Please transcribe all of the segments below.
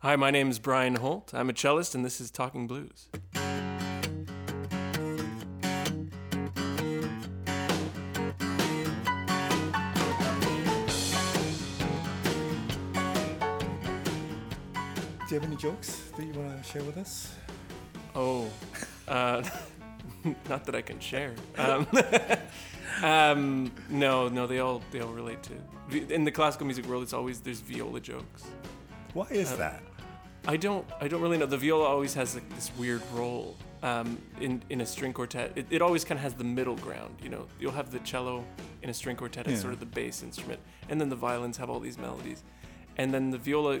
Hi, my name is Brian Holt. I'm a cellist, and this is Talking Blues. Do you have any jokes that you want to share with us? Oh, uh, not that I can share. Um, um, no, no, they all they all relate to. In the classical music world, it's always there's viola jokes. Why is that? I don't I don't really know. The viola always has like this weird role um, in in a string quartet. It, it always kind of has the middle ground. You know, you'll have the cello in a string quartet as Yeah. sort of the bass instrument, and then the violins have all these melodies, and then the viola.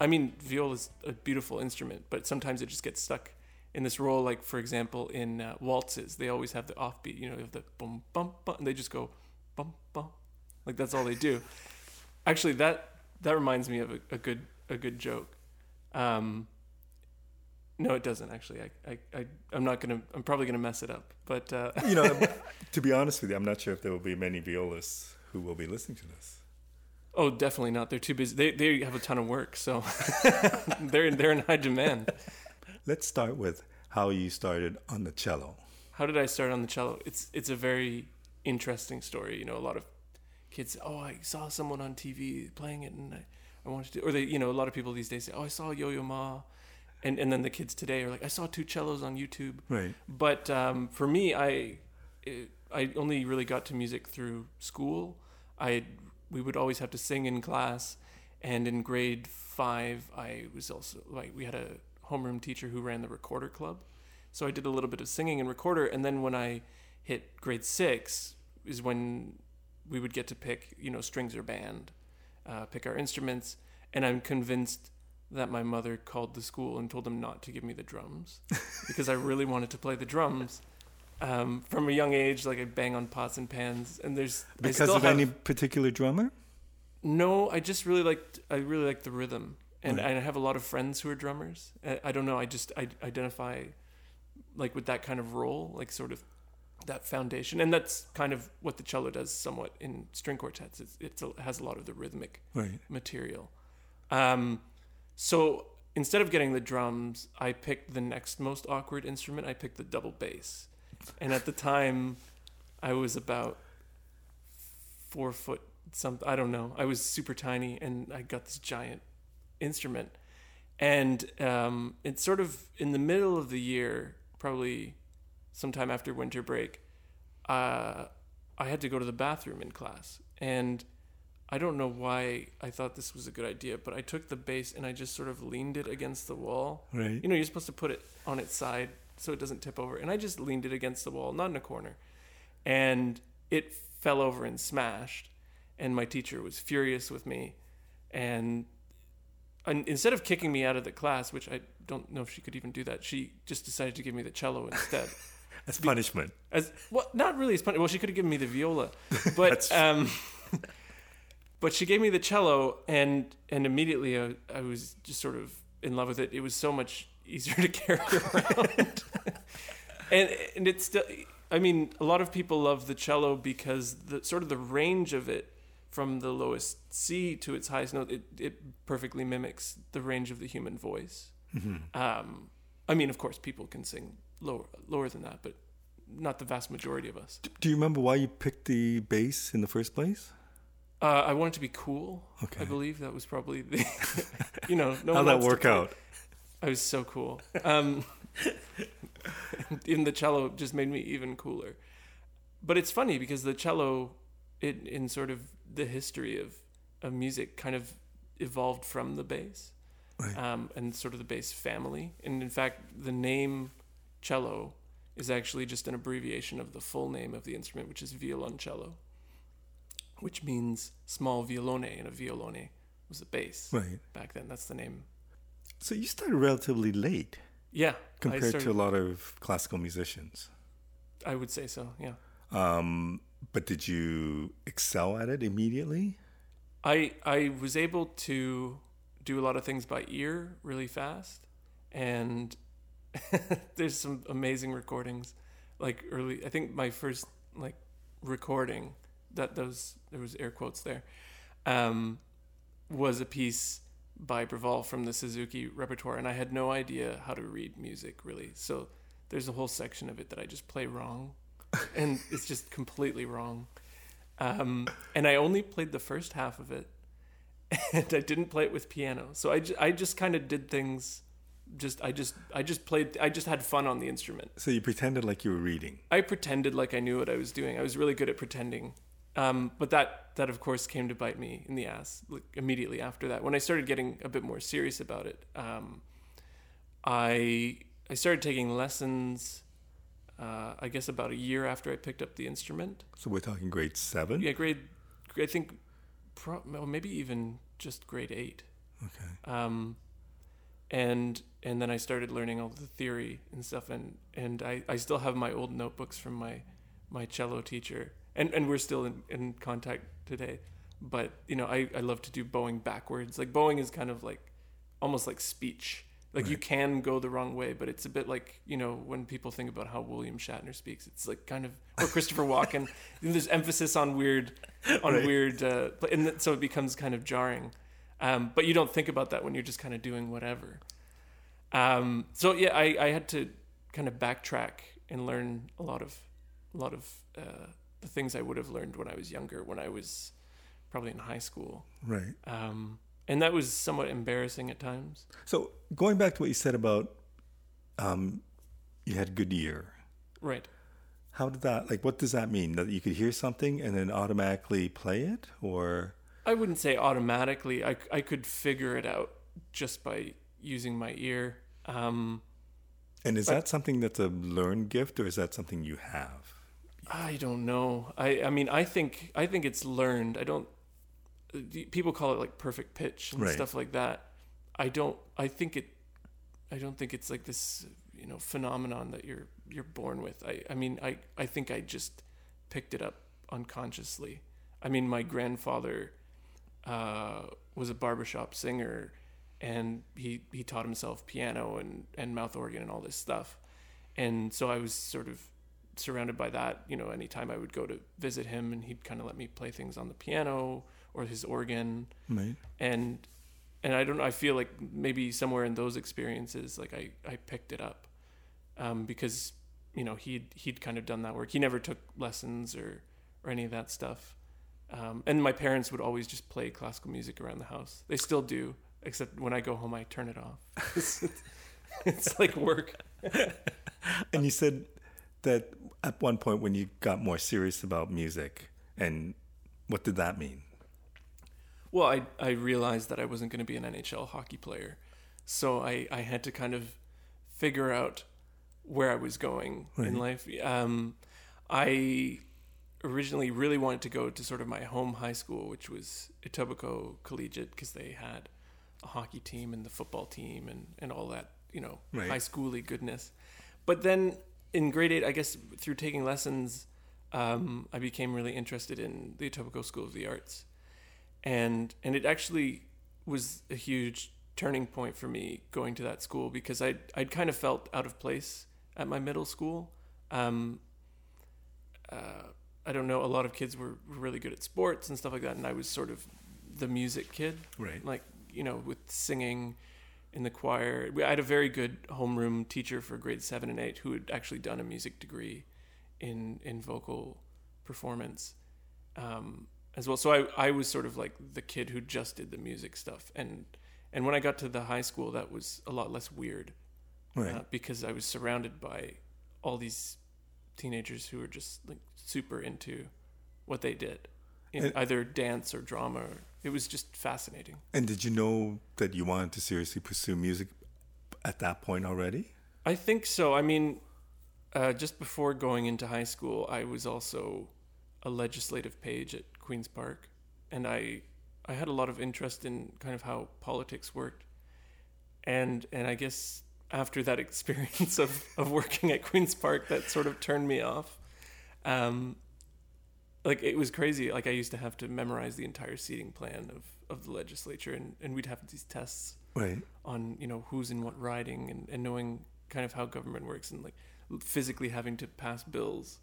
I mean, viola is a beautiful instrument, but sometimes it just gets stuck in this role. Like for example, in uh, waltzes, they always have the offbeat. You know, they have the bum bum bum, and they just go bum bum, like that's all they do. Actually, that that reminds me of a, a good a good joke. Um, no, it doesn't actually. I, I, I, I'm not gonna. I'm probably gonna mess it up. But uh, You know, to be honest with you, I'm not sure if there will be many violists who will be listening to this. oh, definitely not. They're too busy. They, they have a ton of work, so they're they're in high demand. Let's start with how you started on the cello. How did I start on the cello? It's it's a very interesting story. You know, a lot of kids. Oh, I saw someone on TV playing it, and I, I wanted to. Or they, you know, a lot of people these days say, Oh, I saw Yo Yo Ma, and and then the kids today are like, I saw two cellos on YouTube. Right. But um, for me, I it, I only really got to music through school. I we would always have to sing in class, and in grade five, I was also like we had a homeroom teacher who ran the recorder club, so I did a little bit of singing in recorder. And then when I hit grade six, is when we would get to pick you know strings or band, uh, pick our instruments, and I'm convinced that my mother called the school and told them not to give me the drums because I really wanted to play the drums. Um, from a young age, like I bang on pots and pans, and there's Because of have- any particular drummer? no, I just really liked I really liked the rhythm, and Right. I have a lot of friends who are drummers. I, I don't know, I just I identify like with that kind of role, like sort of that foundation, and that's kind of what the cello does somewhat in string quartets. It's, it's a, it has a lot of the rhythmic Right. material. Um, so instead of getting the drums, I picked the next most awkward instrument. I picked the double bass, and at the time, I was about four foot something. I don't know. I was super tiny, and I got this giant instrument. And um, it's sort of in the middle of the year, probably sometime after winter break. Uh, I had to go to the bathroom in class, and I don't know why I thought this was a good idea, but I took the bass and I just sort of leaned it against the wall. Right. You know, you're supposed to put it on its side so it doesn't tip over. And I just leaned it against the wall, not in a corner. And it fell over and smashed. And my teacher was furious with me. And, and instead of kicking me out of the class, which I don't know if she could even do that, she just decided to give me the cello instead. That's punishment. As well, not really as punishment. Well, she could have given me the viola, but um, but she gave me the cello, and and immediately I, I was just sort of in love with it. It was so much easier to carry around, and and it's still. I mean, a lot of people love the cello because the sort of the range of it from the lowest C to its highest note, it, it perfectly mimics the range of the human voice. Um, I mean, of course, people can sing lower lower than that, but not the vast majority of us. Do you remember why you picked the bass in the first place? Uh, I wanted to be cool. Okay. I believe that was probably the, you know, no How'd that work out? I was so cool. Um, even the cello just made me even cooler. But it's funny because the cello, it in sort of the history of of music, kind of evolved from the bass, Right. um, and sort of the bass family. And in fact, the name cello is actually just an abbreviation of the full name of the instrument, which is violoncello, which means small violone, and a violone was the bass Right. back then. That's the name. So you started relatively late Yeah, compared to a lot of classical musicians. I would say so. Yeah. Um, but did you excel at it immediately? I I was able to do a lot of things by ear really fast, and there's some amazing recordings. Like early, I think my first like recording that those there was air quotes there, um, was a piece by Bréval from the Suzuki repertoire, and I had no idea how to read music really. So there's a whole section of it that I just play wrong, and it's just completely wrong. Um, and I only played the first half of it, and I didn't play it with piano. So I, I just kind of did things. Just I just I just played I just had fun on the instrument. So you pretended like you were reading. I pretended like I knew what I was doing. I was really good at pretending. Um, but that that of course came to bite me in the ass like, immediately after that. When I started getting a bit more serious about it, um, I I started taking lessons. Uh, I guess about a year after I picked up the instrument. So we're talking grade seven. Yeah, grade. I think, pro, well, maybe even just grade eight. Okay. Um, and and then I started learning all the theory and stuff, and and I, I still have my old notebooks from my my cello teacher, and and we're still in, in contact today. But you know, I I love to do bowing backwards. Like bowing is kind of like almost like speech. Like you can go the wrong way, but it's a bit like you know when people think about how William Shatner speaks, it's like kind of or Christopher Walken. there's emphasis on weird, on Right. weird, uh, and so it becomes kind of jarring. Um, but you don't think about that when you're just kind of doing whatever. Um, so yeah, I, I had to kind of backtrack and learn a lot of a lot of uh, the things I would have learned when I was younger, when I was probably in high school, Right. um, and that was somewhat embarrassing at times. So going back to what you said about um, you had a good ear. Right. How did that like? What does that mean? That you could hear something and then automatically play it, or I wouldn't say automatically. I, I could figure it out just by using my ear. Um, and is But- that something that's a learned gift, or is that something you have? I don't know. I I mean, I think I think it's learned. I don't. People call it like perfect pitch and Right. stuff like that. I don't. I think it. I don't think it's like this, you know, phenomenon that you're you're born with. I I mean, I I think I just picked it up unconsciously. I mean, my grandfather uh, was a barbershop singer, and he he taught himself piano and and mouth organ and all this stuff, and so I was sort of surrounded by that. You know, anytime I would go to visit him, and he'd kind of let me play things on the piano or his organ, Right. and and I don't. I feel like maybe somewhere in those experiences, like I I picked it up, um, because you know he'd he'd kind of done that work. He never took lessons or or any of that stuff. Um, and my parents would always just play classical music around the house. They still do, except when I go home, I turn it off. it's, like work. And you said that at one point when you got more serious about music, and what did that mean? Well, I I realized that I wasn't going to be an NHL hockey player, so I I had to kind of figure out where I was going in life. Um, I originally really wanted to go to sort of my home high school, which was Etobicoke Collegiate, because they had a hockey team and the football team and and all that you know Right. high schooly goodness. But then in grade eight, I guess through taking lessons, um, I became really interested in the Etobicoke School of the Arts and and it actually was a huge turning point for me going to that school because I I'd kind of felt out of place at my middle school. Um, uh, I don't know. A lot of kids were were really good at sports and stuff like that, and I was sort of the music kid, Right. like you know, with singing in the choir. We- I had a very good homeroom teacher for grade seven and eight who had actually done a music degree in in vocal performance um, as well. So I I was sort of like the kid who just did the music stuff, and and when I got to the high school, that was a lot less weird Right. uh, because I was surrounded by all these teenagers who were just like super into what they did, in And- either dance or drama. Or, it was just fascinating. and did you know that you wanted to seriously pursue music at that point already? I think so. I mean, uh, just before going into high school, I was also a legislative page at Queens Park, and I I had a lot of interest in kind of how politics worked, and and I guess after that experience of of working at Queens Park, that sort of turned me off. Um, like it was crazy. Like I used to have to memorize the entire seating plan of of the legislature, and and we'd have these tests Right. on you know who's in what riding and, and knowing kind of how government works and like physically having to pass bills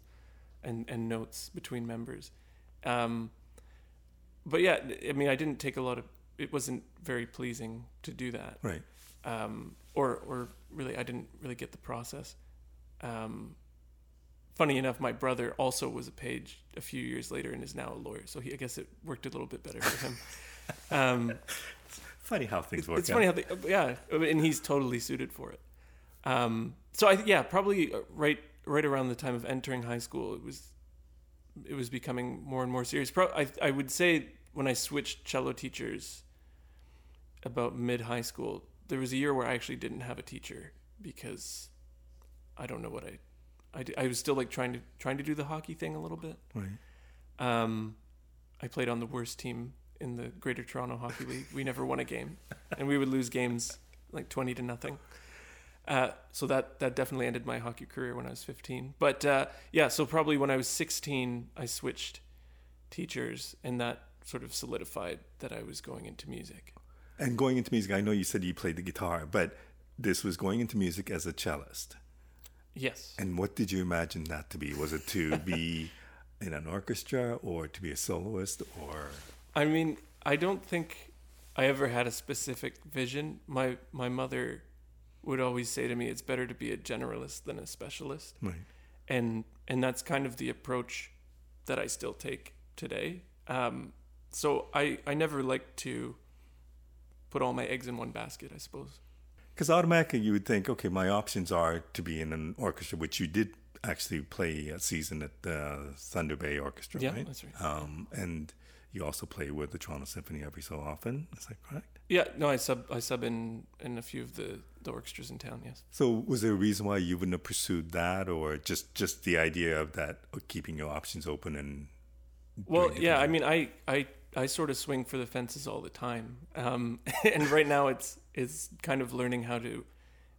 and and notes between members um but yeah i mean i didn't take a lot of it wasn't very pleasing to do that. Right. Um, or or really, I didn't really get the process. Um, funny enough, my brother also was a page a few years later and is now a lawyer. So he, I guess it worked a little bit better for him. Um, Funny how things work. it's out. funny how they, yeah, and he's totally suited for it. Um, so I, yeah, probably uh, right, right around the time of entering high school, it was, it was becoming more and more serious. Pro, I, I would say when I switched cello teachers, about mid high school, there was a year where I actually didn't have a teacher because I don't know what I I was still like trying to trying to do the hockey thing a little bit. Right. Um, I played on the worst team in the Greater Toronto Hockey League. We never won a game, and we would lose games like twenty to nothing. Uh, so that that definitely ended my hockey career when I was fifteen. But uh, yeah, so probably when I was sixteen, I switched teachers, and that sort of solidified that I was going into music. And going into music, I know you said you played the guitar, but this was going into music as a cellist. Yes. And what did you imagine that to be? Was it to be in an orchestra or to be a soloist or I mean, I don't think I ever had a specific vision. My my mother would always say to me, "It's better to be a generalist than a specialist," right? and and that's kind of the approach that I still take today. Um, so I I never like to put all my eggs in one basket. I suppose. Because automatically you would think, okay, my options are to be in an orchestra, which you did actually play a season at the Thunder Bay Orchestra, Yeah, right? that's right. Um, and you also play with the Toronto Symphony every so often. Is that correct? Yeah, no, I sub I sub in in a few of the the orchestras in town. Yes. So was there a reason why you wouldn't have pursued that, or just just the idea of that of keeping your options open and? Well, yeah, I mean, I, I, I sort of swing for the fences all the time, um, and right now it's it's kind of learning how to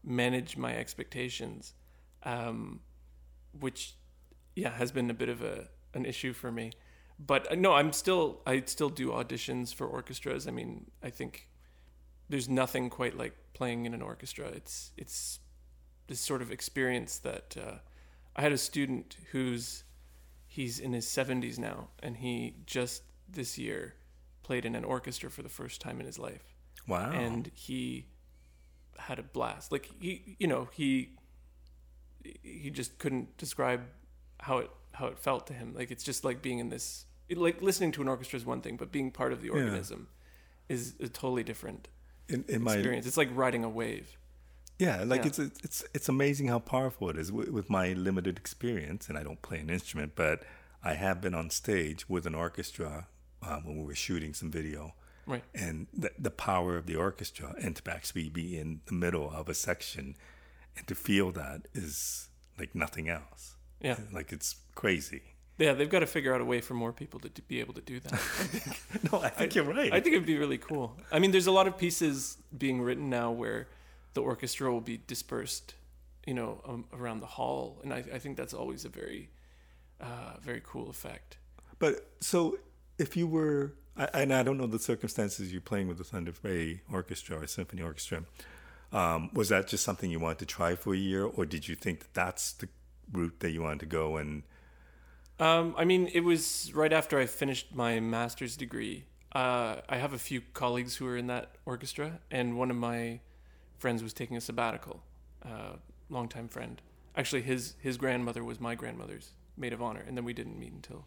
manage my expectations, um, which, yeah, has been a bit of a an issue for me. But uh, no, I'm still I still do auditions for orchestras. I mean, I think there's nothing quite like playing in an orchestra. It's it's this sort of experience that uh, I had a student who's he's in his 70s now and he just this year played in an orchestra for the first time in his life. Wow, and he had a blast. Like he you know he he just couldn't describe how it how it felt to him. Like it's just like being in this it, like listening to an orchestra is one thing but being part of the organism is a totally different in, in my experience. It's like riding a wave. Yeah, like Yeah. it's it's it's amazing how powerful it is with my limited experience, and I don't play an instrument, but I have been on stage with an orchestra um, when we were shooting some video, right and the, the power of the orchestra, and to actually be in the middle of a section, and to feel that is like nothing else. yeah Like it's crazy. yeah they've got to figure out a way for more people to, to be able to do that No, I think you're right. I think it'd be really cool. I mean, there's a lot of pieces being written now where the orchestra will be dispersed, you know, um, around the hall, and I, I think that's always a very, uh, very cool effect. But so if you were, I, and I don't know the circumstances you're playing with the Thunder Bay Orchestra or Symphony Orchestra, um, was that just something you wanted to try for a year, or did you think that that's the route that you wanted to go? And Um, I mean, it was right after I finished my master's degree. Uh, I have a few colleagues who are in that orchestra, and one of my friends was taking a sabbatical. Uh, longtime friend. Actually, his his grandmother was my grandmother's maid of honor, and then we didn't meet until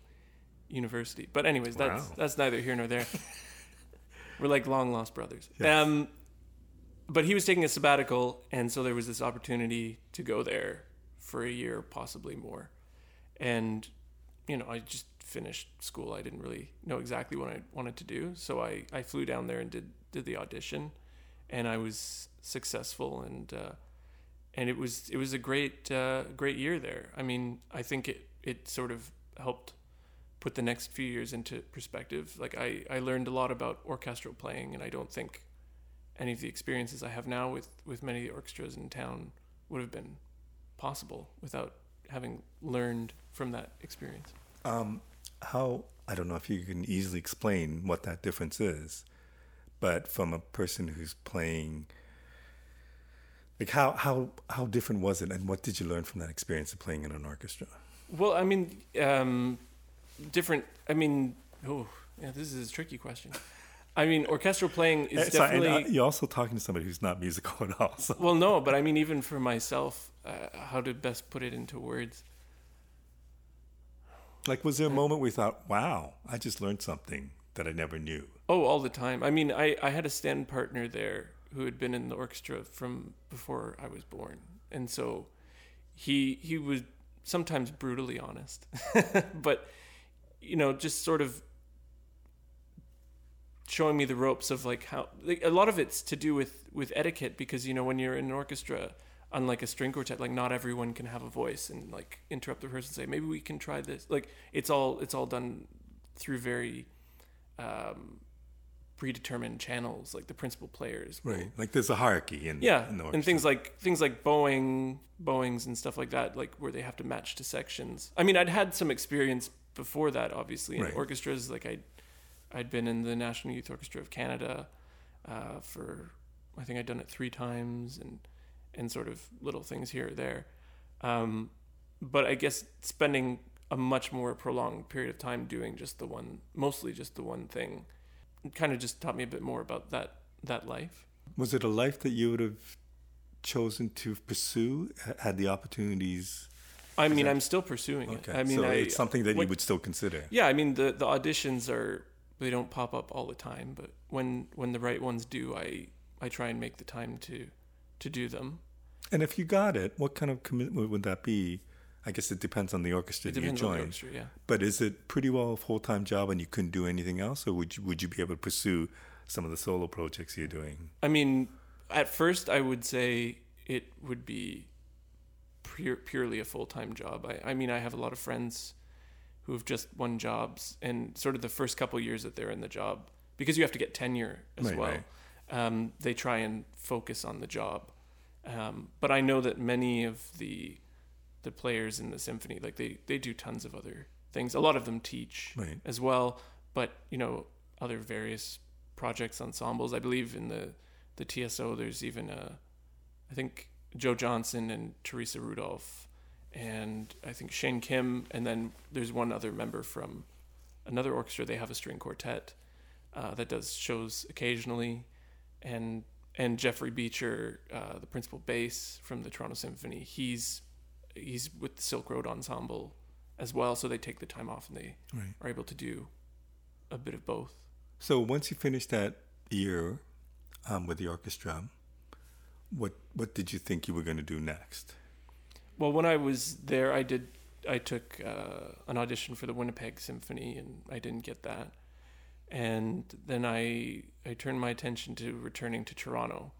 university. But anyways, that's Wow. that's neither here nor there. We're like long lost brothers. Yes. Um, but he was taking a sabbatical, and so there was this opportunity to go there for a year, possibly more. And you know, I just finished school. I didn't really know exactly what I wanted to do, so I, I flew down there and did did the audition, and I was successful, and uh, and it was it was a great uh, great year there. I mean, I think it it sort of helped put the next few years into perspective. Like I I learned a lot about orchestral playing, and I don't think any of the experiences I have now with with many of the orchestras in town would have been possible without having learned from that experience. um, how, I don't know if you can easily explain what that difference is, but from a person who's playing, like how, how, how different was it, and what did you learn from that experience of playing in an orchestra? Well, I mean, um, different. I mean, oh, yeah, this is a tricky question. I mean, orchestral playing is so- and, definitely. uh, you're also talking to somebody who's not musical at all. So. Well, no, but I mean, even for myself, uh, how to best put it into words. Like, was there a moment where you thought, "Wow, I just learned something that I never knew"? Oh, all the time. I mean, I, I had a stand partner there who had been in the orchestra from before I was born, and so he he was sometimes brutally honest, but you know, just sort of showing me the ropes of like how like, a lot of it's to do with with etiquette because you know when you're in an orchestra unlike a string quartet like not everyone can have a voice and like interrupt the person and say maybe we can try this. Like it's all it's all done through very um predetermined channels like the principal players. Right. Like, there's a hierarchy in yeah. in and things like things like bowing bowings and stuff like that like where they have to match to sections. I mean i'd had some experience before that obviously in Right. orchestras like i i'd been in the national youth orchestra of canada uh, for i think i'd done it three times and and sort of little things here or there um, but i guess spending a much more prolonged period of time doing just the one mostly just the one thing kind of just taught me a bit more about that that life Was it a life that you would have chosen to pursue had the opportunities? I mean, I'm still pursuing it. I mean, so I, it's something that you would still consider. Yeah, I mean, the the auditions are they don't pop up all the time, but when when the right ones do, I I try and make the time to to do them. And if you got it, what kind of commitment would that be? I guess it depends on the orchestra that you depends on the join. orchestra, yeah. But is it pretty well a full time job and you couldn't do anything else, or would you would you be able to pursue some of the solo projects you're doing? I mean, at first, I would say it would be pure, purely a full time job. I, I mean, I have a lot of friends who have just won jobs, and sort of the first couple years that they're in the job, because you have to get tenure as Right, well, right. Um, they try and focus on the job. Um, but I know that many of the the players in the symphony, like they they do tons of other things. A lot of them teach Right. as well, but you know other various projects, ensembles. I believe in the the TSO. There's even a, I think Joe Johnson and Teresa Rudolph, and I think Shane Kim, and then there's one other member from another orchestra. They have a string quartet uh, that does shows occasionally, and and Jeffrey Beecher, uh, the principal bass from the Toronto Symphony. He's he's with the Silk Road Ensemble as well. So they take the time off and they Right. are able to do a bit of both. So once you finish that year um, with the orchestra, what what did you think you were going to do next? Well, when I was there, I did. I took uh, an audition for the Winnipeg Symphony, and I didn't get that. And then I I turned my attention to returning to Toronto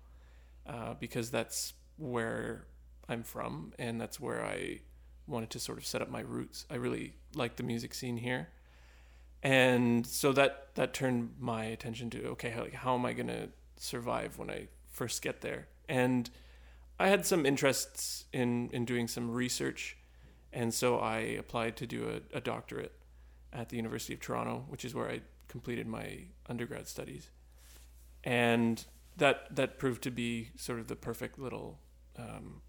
uh, because that's where I'm from, and that's where I wanted to sort of set up my roots. I really like the music scene here, and so that that turned my attention to okay, how, like how am I gonna survive when I first get there? And I had some interests in in doing some research, and so I applied to do a, a doctorate at the University of Toronto, which is where I completed my undergrad studies, and that that proved to be sort of the perfect little um,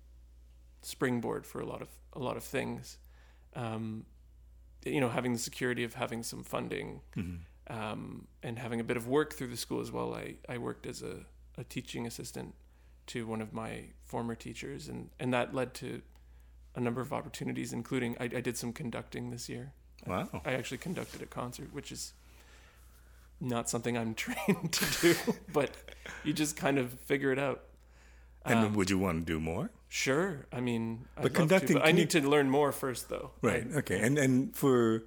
springboard for a lot of a lot of things. Um, you know, having the security of having some funding um, and having a bit of work through the school as well. I, I worked as a, a teaching assistant to one of my former teachers, and, and that led to a number of opportunities, including I, I did some conducting this year. Wow. I actually conducted a concert, which is not something I'm trained to do, but you just kind of figure it out. And Um, would you want to do more? Sure, I mean, I'd But love to, conducting- but I need to learn more first, though. Right. I- Okay. And and for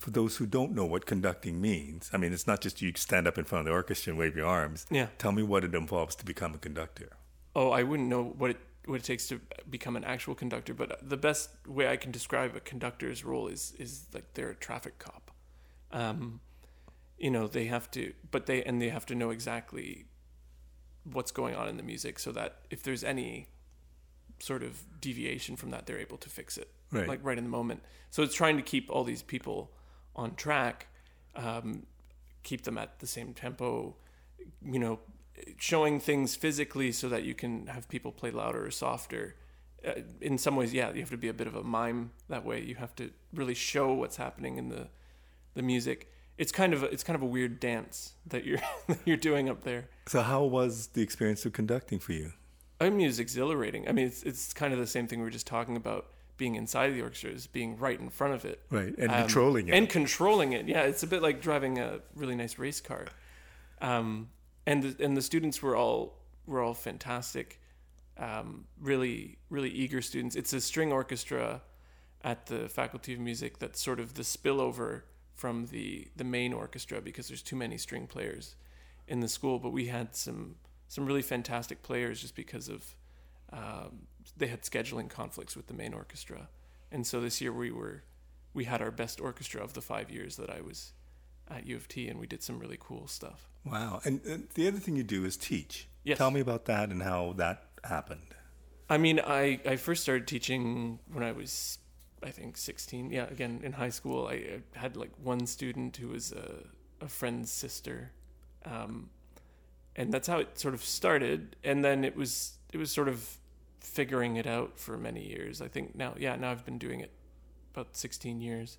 for those who don't know what conducting means, I mean, it's not just you stand up in front of the orchestra and wave your arms. Yeah. Tell me what it involves to become a conductor. Oh, I wouldn't know what it what it takes to become an actual conductor, but the best way I can describe a conductor's role is is like they're a traffic cop. Um, you know, they have to, but they and they have to know exactly what's going on in the music, so that if there's any sort of deviation from that, they're able to fix it, Right. like right in the moment. So it's trying to keep all these people on track, um, keep them at the same tempo, you know, showing things physically so that you can have people play louder or softer. Uh, in some ways, yeah, you have to be a bit of a mime that way. You have to really show what's happening in the the music. it's kind of a, it's kind of a weird dance that you're that you're doing up there. So how was the experience of conducting for you? I mean, it's exhilarating. I mean, it's it's kind of the same thing we were just talking about being inside the orchestra is being right in front of it. Right, and Um, controlling it. And controlling it. Yeah, it's a bit like driving a really nice race car. Um, and the, and the students were all were all fantastic. Um, really really eager students. It's a string orchestra at the Faculty of Music that's sort of the spillover from the the main orchestra because there's too many string players in the school, but we had some some really fantastic players just because of um, they had scheduling conflicts with the main orchestra, and so this year we were we had our best orchestra of the five years that I was at U of T, and we did some really cool stuff. Wow. And, and the other thing you do is teach. Yes. Tell me about that and how that happened. I mean, I, I first started teaching when I was, I think, 16. Yeah, again, in high school, I, I had like one student who was a, a friend's sister. Um, and that's how it sort of started. And then it was, it was sort of figuring it out for many years. I think now, yeah, now I've been doing it about 16 years.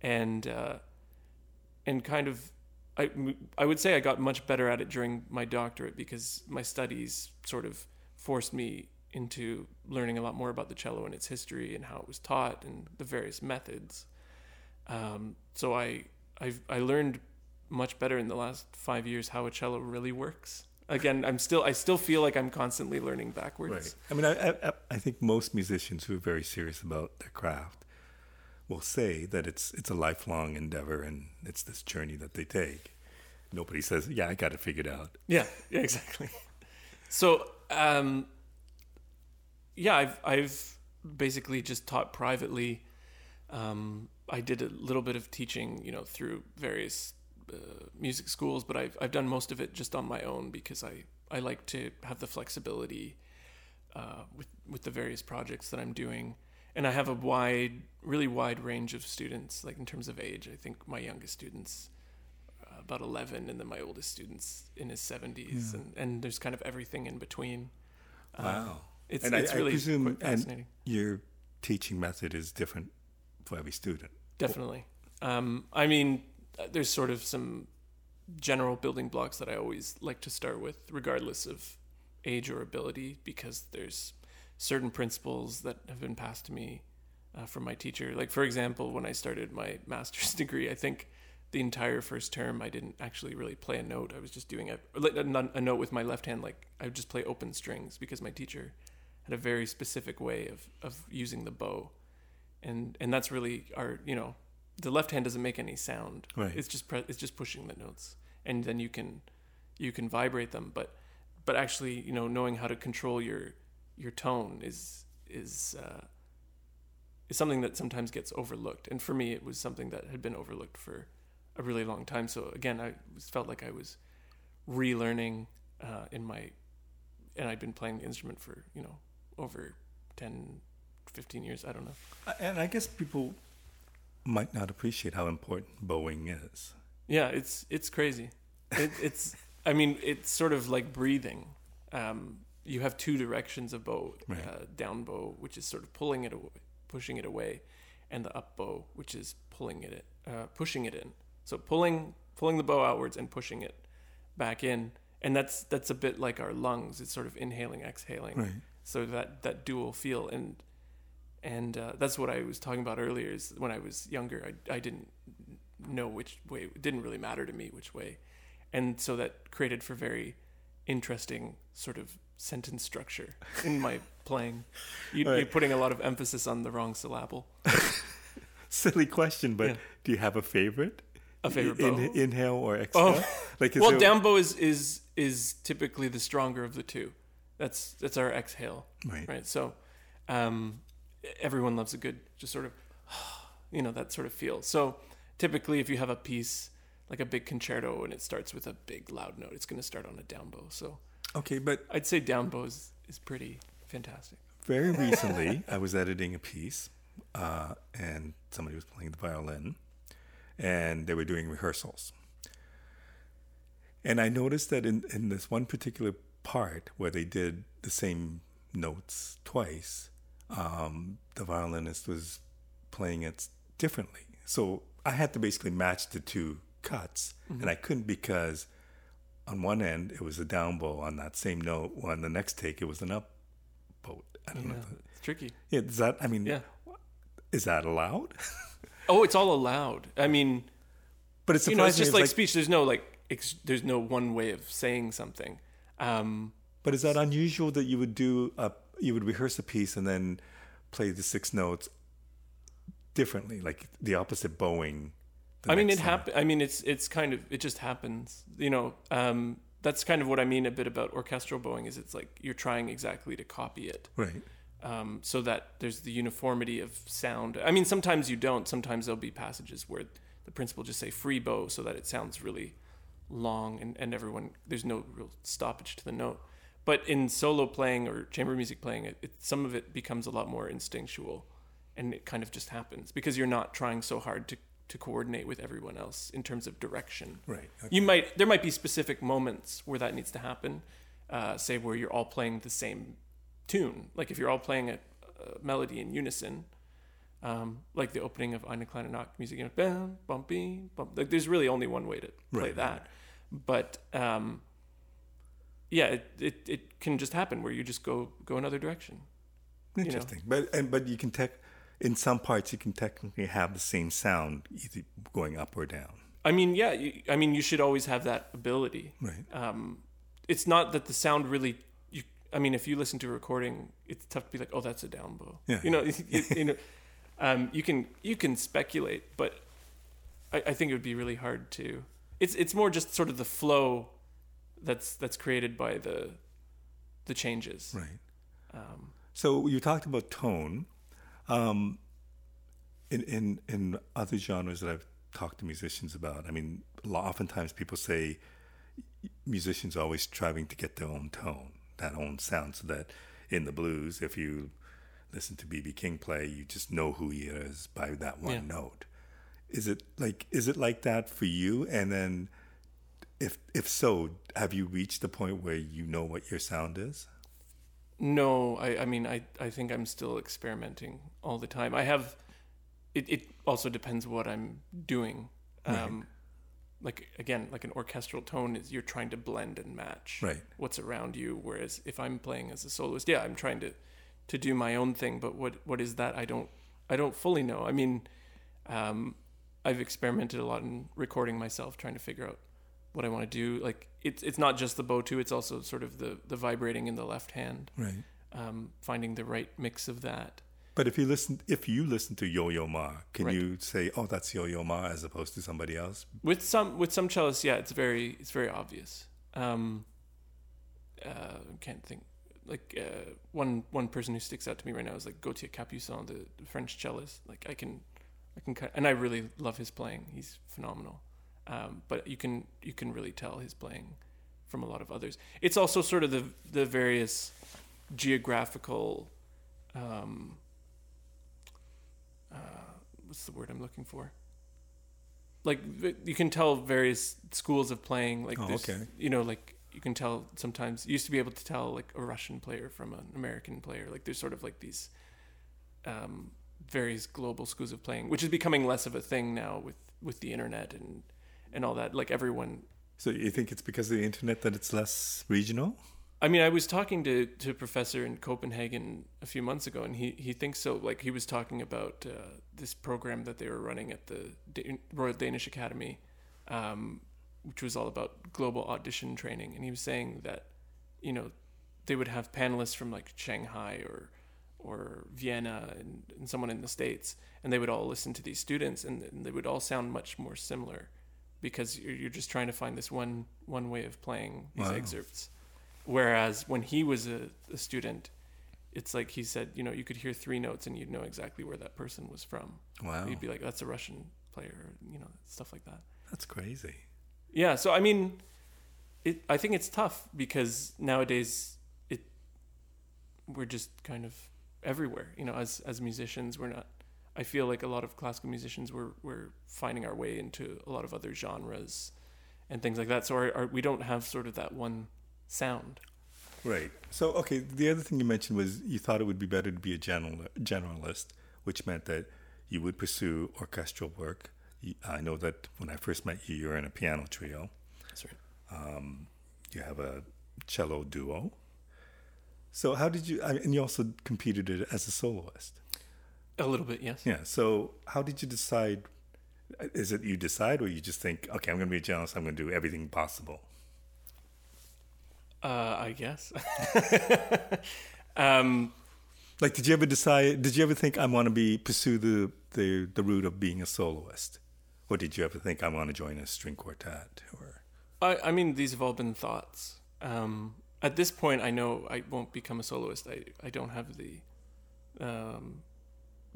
And, uh, and kind of, I, I would say I got much better at it during my doctorate because my studies sort of forced me into learning a lot more about the cello and its history and how it was taught and the various methods. Um, so I I've, I learned much better in the last five years how a cello really works. Again, I'm still I still feel like I'm constantly learning backwards. Right. I mean, I, I, I think most musicians who are very serious about their craft will say that it's it's a lifelong endeavor and it's this journey that they take. Nobody says, "Yeah, I got it figured out." Yeah, yeah, exactly. So, um, yeah, I've I've basically just taught privately. Um, I did a little bit of teaching, you know, through various uh, music schools, but I've I've done most of it just on my own because I I like to have the flexibility uh, with with the various projects that I'm doing, and I have a wide, really wide range of students. Like in terms of age, I think my youngest students uh, about 11 and then my oldest students in his 70s and, and there's kind of everything in between Uh, Wow. it's, and it's I, really I presume quite fascinating and your teaching method is different for every student. definitely um, i mean there's sort of some general building blocks that i always like to start with regardless of age or ability because there's certain principles that have been passed to me uh, from my teacher. Like for example when i started my master's degree i think the entire first term i didn't actually really play a note. I was just doing a, a, a note with my left hand like i would just play open strings because my teacher had a very specific way of, of using the bow. And and that's really our you know the left hand doesn't make any sound. Right. it's just pre- it's just pushing the notes. And then you can you can vibrate them. But but actually you know knowing how to control your your tone is is uh, is something that sometimes gets overlooked. And for me it was something that had been overlooked for a really long time. So again I felt like I was relearning uh, in my and I'd been playing the instrument for you know over 10 15 years. I don't know. And I guess people might not appreciate how important bowing is. Yeah, it's it's crazy. It, it's I mean it's sort of like breathing. Um, you have two directions of bow: Right. uh, down bow, which is sort of pulling it away, pushing it away, and the up bow, which is pulling it uh, pushing it in. So pulling pulling the bow outwards and pushing it back in, and that's that's a bit like our lungs. It's sort of inhaling, exhaling. Right. So that that dual feel and and uh, that's what I was talking about earlier. Is when I was younger, I I didn't know which way. It didn't really matter to me which way, and so that created for very interesting sort of sentence structure in my playing. You, You're Right. putting a lot of emphasis on the wrong syllable. Silly question, but Yeah. do you have a favorite? A favorite In- inhale or exhale? Oh. like well, there- down bow is is is typically the stronger of the two. That's that's our exhale. Right. right? So, um, everyone loves a good, just sort of, you know, that sort of feel. So, typically, if you have a piece like a big concerto and it starts with a big loud note, it's going to start on a down bow. So, Okay, but I'd say down bow is, is pretty fantastic. very recently I was editing a piece, uh, and somebody was playing the violin, and they were doing rehearsals. And I noticed that in, in this one particular part where they did the same notes twice, um, the violinist was playing it differently. So I had to basically match the two cuts, Mm-hmm. and I couldn't because on one end it was a down bow on that same note. On the next take, it was an up bow. I don't Yeah, know. If that, it's tricky. yeah, is that? I mean, Yeah. is that allowed? Oh, it's all allowed. I mean, but it's you know, it's just it's like, speech. There's no like, ex- there's no one way of saying something. Um, But is that unusual that you would do a you would rehearse a piece and then play the six notes differently, like the opposite bowing? the I mean, it happen. I mean, it's it's kind of it just happens. You know, um, that's kind of what I mean a bit about orchestral bowing. Is it's like you're trying exactly to copy it, Right. um, so that there's the uniformity of sound. I mean, sometimes you don't. Sometimes there'll be passages where the principal just say free bow, so that it sounds really long and, and everyone there's no real stoppage to the note. But in solo playing or chamber music playing, it, it some of it becomes a lot more instinctual, and it kind of just happens because you're not trying so hard to to coordinate with everyone else in terms of direction. Right. Okay. You might there might be specific moments where that needs to happen, uh, say where you're all playing the same tune, like if you're all playing a, a melody in unison, um, like the opening of Eine kleine Nachtmusik, you know, bam, bumpy, bump. Like there's really only one way to play Right, that, but um, yeah, it, it it can just happen where you just go go another direction. know. Interesting. But and but you can tech in some parts you can technically have the same sound either going up or down. I mean, yeah, you, I mean, you should always have that ability. Right. um, it's not that the sound really. You, I mean, if you listen to a recording, it's tough to be like, "Oh, that's a down bow." Yeah. You know, you, you know, um, you can you can speculate, but I, I think it would be really hard to. It's it's more just sort of the flow that's that's created by the the changes. Right. Um, So you talked about tone. Um, in in in other genres that I've talked to musicians about, I mean, oftentimes people say musicians are always striving to get their own tone, that own sound, so that in the blues, if you listen to BB King play, you just know who he is by that one Yeah. note. Is it like is it like that for you? And then, if if so, have you reached the point where you know what your sound is? No, I, I mean, I, I think I'm still experimenting all the time. I have, it, it also depends what I'm doing. Um, Like, again, like an orchestral tone is you're trying to blend and match Right. what's around you. Whereas if I'm playing as a soloist, yeah, I'm trying to, to do my own thing. But what, what is that? I don't, I don't fully know. I mean, um, I've experimented a lot in recording myself, trying to figure out what I want to do. Like, it's, it's not just the bow too. It's also sort of the, the vibrating in the left hand Right. um, finding the right mix of that. But if you listen, if you listen to Yo Yo Ma, can Right. you say, "Oh, that's Yo Yo Ma," as opposed to somebody else? With some with some cellists, yeah, it's very it's very obvious. Um, uh, can't think like uh, one one person who sticks out to me right now is like Gautier Capuçon, the, the French cellist. Like I can I can and I really love his playing. He's phenomenal. Um, but you can you can really tell his playing from a lot of others. It's also sort of the the various geographical um, uh, what's the word I'm looking for? Like you can tell various schools of playing. Like Oh, there's, okay. you know, like you can tell sometimes. You used to be able to tell like a Russian player from an American player. Like there's sort of like these um, various global schools of playing, which is becoming less of a thing now with with the internet and and all that. Like everyone So you think it's because of the internet that it's less regional? I mean, I was talking to, to a professor in Copenhagen a few months ago, and he, he thinks so. Like, he was talking about uh, this program that they were running at the Da- Royal Danish Academy, um, which was all about global audition training. And he was saying that, you know, they would have panelists from like Shanghai or or Vienna and, and someone in the States, and they would all listen to these students, and, and they would all sound much more similar because you're, you're just trying to find this one one way of playing these Wow. excerpts. Whereas when he was a, a student, it's like he said, you know, you could hear three notes and you'd know exactly where that person was from. Wow, You'd be like, that's a Russian player, you know, stuff like that. that's crazy. Yeah. So I mean, it. I think it's tough because nowadays it we're just kind of everywhere. You know, as as musicians, we're not. I feel like a lot of classical musicians we're we're finding our way into a lot of other genres and things like that. So our, our, we don't have sort of that one sound. Right. So okay, the other thing you mentioned was you thought it would be better to be a general generalist, which meant that you would pursue orchestral work, I know that when I first met you, you were in a piano trio. That's right. Um, you have a cello duo. So how did you? I, and you also competed as a soloist. A little bit, yes. Yeah. So how did you decide? Is it you decide, or you just think, okay, I'm going to be a cellist. I'm going to do everything possible. Uh, I guess. um, Like, did you ever decide? Did you ever think I want to be pursue the the the route of being a soloist, or did you ever think I want to join a string quartet? Or I, I mean, these have all been thoughts. Um, at this point, I know I won't become a soloist. I, I don't have the, um,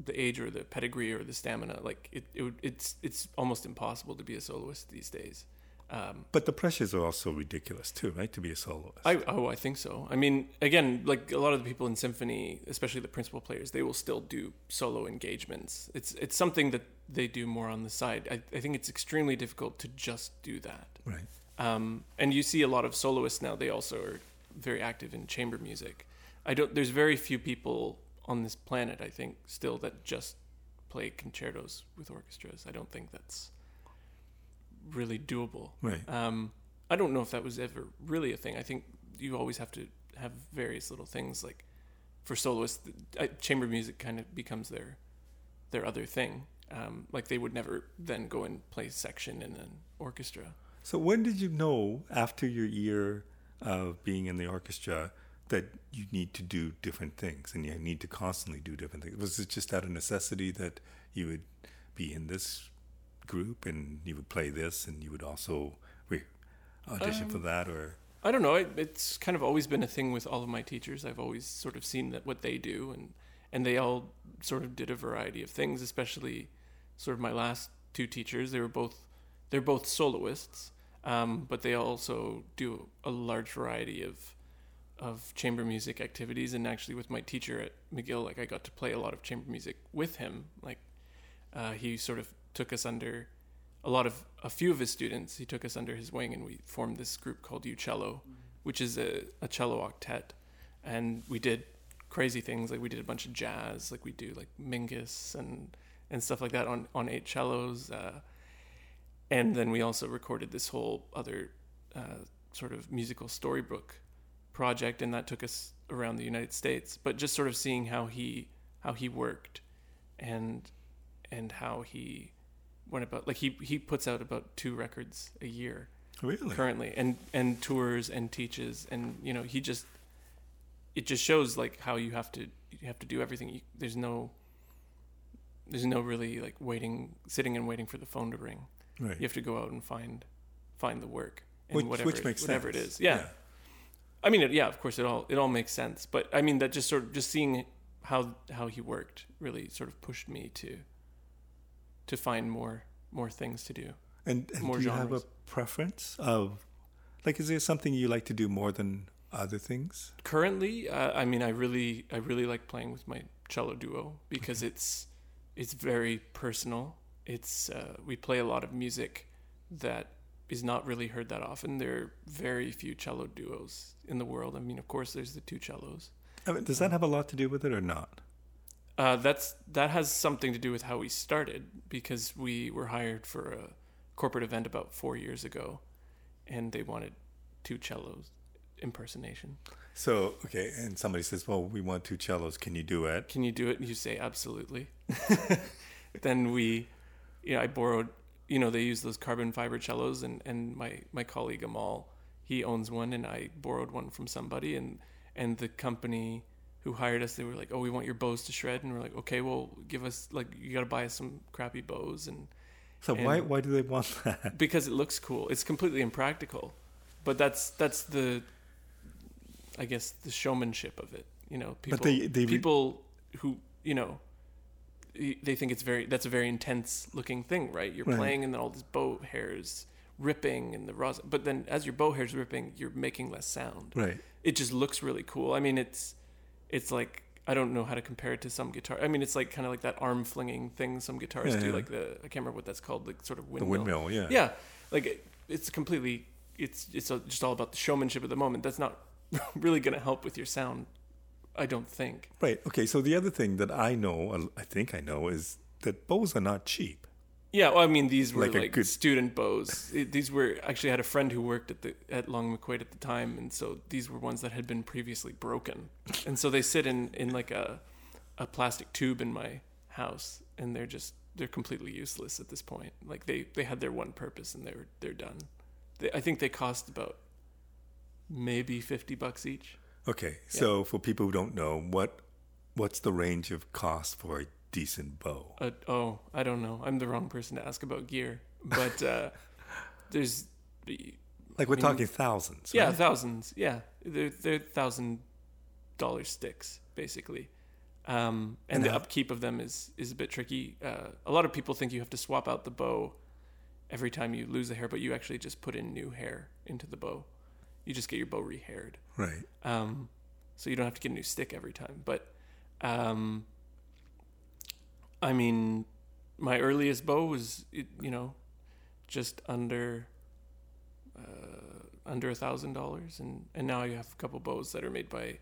the age or the pedigree or the stamina. Like it, it it's it's almost impossible to be a soloist these days. Um, but the pressures are also ridiculous too, right? To be a soloist. I oh I think so. I mean, again, like a lot of the people in symphony, especially the principal players, they will still do solo engagements. It's it's something that they do more on the side. I, I think it's extremely difficult to just do that. right. Um, and you see a lot of soloists now. They also are very active in chamber music. I don't. There's very few people on this planet, I think, still that just play concertos with orchestras. I don't think that's really doable. Right. Um, I don't know if that was ever really a thing. I think you always have to have various little things like for soloists, I, chamber music kind of becomes their their other thing. Um, like they would never then go and play section in an orchestra. So when did you know after your year of being in the orchestra that you need to do different things and you need to constantly do different things? Was it just out of necessity that you would be in this group and you would play this and you would also re- audition for that or I don't know. It, it's kind of always been a thing with all of my teachers. I've always sort of seen that what they do, and and they all sort of did a variety of things. Especially, sort of my last two teachers. They were both they're both soloists, um, but they also do a large variety of of chamber music activities. And actually, with my teacher at McGill, like I got to play a lot of chamber music with him. Like uh, he sort of took us under a lot of a few of his students. He took us under his wing, and we formed this group called Uccello, which is a, a cello octet, and we did crazy things like we did a bunch of jazz, like we do like Mingus and and stuff like that on on eight cellos, uh, and then we also recorded this whole other uh, sort of musical storybook project, and that took us around the United States. But just sort of seeing how he how he worked, and and how he went about like he he puts out about two records a year really? currently and and tours and teaches and you know he just it just shows like how you have to you have to do everything. You, there's no there's no really like waiting sitting and waiting for the phone to ring. Right. you have to go out and find find the work and which, whatever which it- makes whatever sense. it is yeah. I mean, it, yeah, of course, it all it all makes sense. But I mean, that just sort of just seeing how how he worked really sort of pushed me to to find more more things to do. and, and more do you have a preference of like is there something you like to do more than other things Currently, uh, I mean, I really I really like playing with my cello duo because it's it's very personal. It's uh, we play a lot of music that is not really heard that often. There are very few cello duos in the world. I mean, of course, there's the two cellos. I mean, does that have a lot to do with it or not Uh, that's that has something to do with how we started because we were hired for a corporate event about four years ago, and they wanted two cellos impersonation. so okay and somebody says well we want two cellos can you do it Can you do it? And you say absolutely. then we, you know, I borrowed. You know, they use those carbon fiber cellos, and and my my colleague Amahl, he owns one, and I borrowed one from somebody, and and the company who hired us, they were like, oh, we want your bows to shred, and we're like, okay, well, give us like you got to buy us some crappy bows, and so why and- why do they want that because it looks cool. It's completely impractical, but that's that's the, I guess the showmanship of it. You know, people But they- they re- people who you know, they think it's very that's a very intense looking thing, right? You're Right. playing and then all these bow hairs ripping and the rosin, but then as your bow hairs ripping, you're making less sound. right It just looks really cool. I mean, it's it's like. I don't know how to compare it to some guitar. I mean, it's like kind of like that arm flinging thing some guitars Yeah, do, yeah. like the I can't remember what that's called, like sort of windmill. the windmill yeah yeah like it, it's completely it's it's just all about the showmanship of the moment that's not really going to help with your sound i don't think right okay so the other thing that i know i think i know is that bows are not cheap Yeah, well, I mean, these were Like like, good- student bows. It- these were actually I had a friend who worked at the at Long McQuade at the time, and so these were ones that had been previously broken, and so they sit in in like a a plastic tube in my house, and they're just they're completely useless at this point. Like they they had their one purpose, and they're they're done. They, I think they cost about maybe fifty bucks each. Okay, so for people who don't know, what what's the range of cost for a decent bow? Uh, oh, I don't know. I'm the wrong person to ask about gear, but uh, there's Like we're mean, talking thousands. Yeah, right? thousands. Yeah, they're they're thousand dollar sticks basically, um, and, And the how- upkeep of them is is a bit tricky. Uh, a lot of people think you have to swap out the bow every time you lose the hair, but you actually just put in new hair into the bow. You just get your bow rehaired, Right. um, so you don't have to get a new stick every time. But um, I mean, my earliest bow was you know just under uh, under a thousand dollars, and and now I have a couple bows that are made by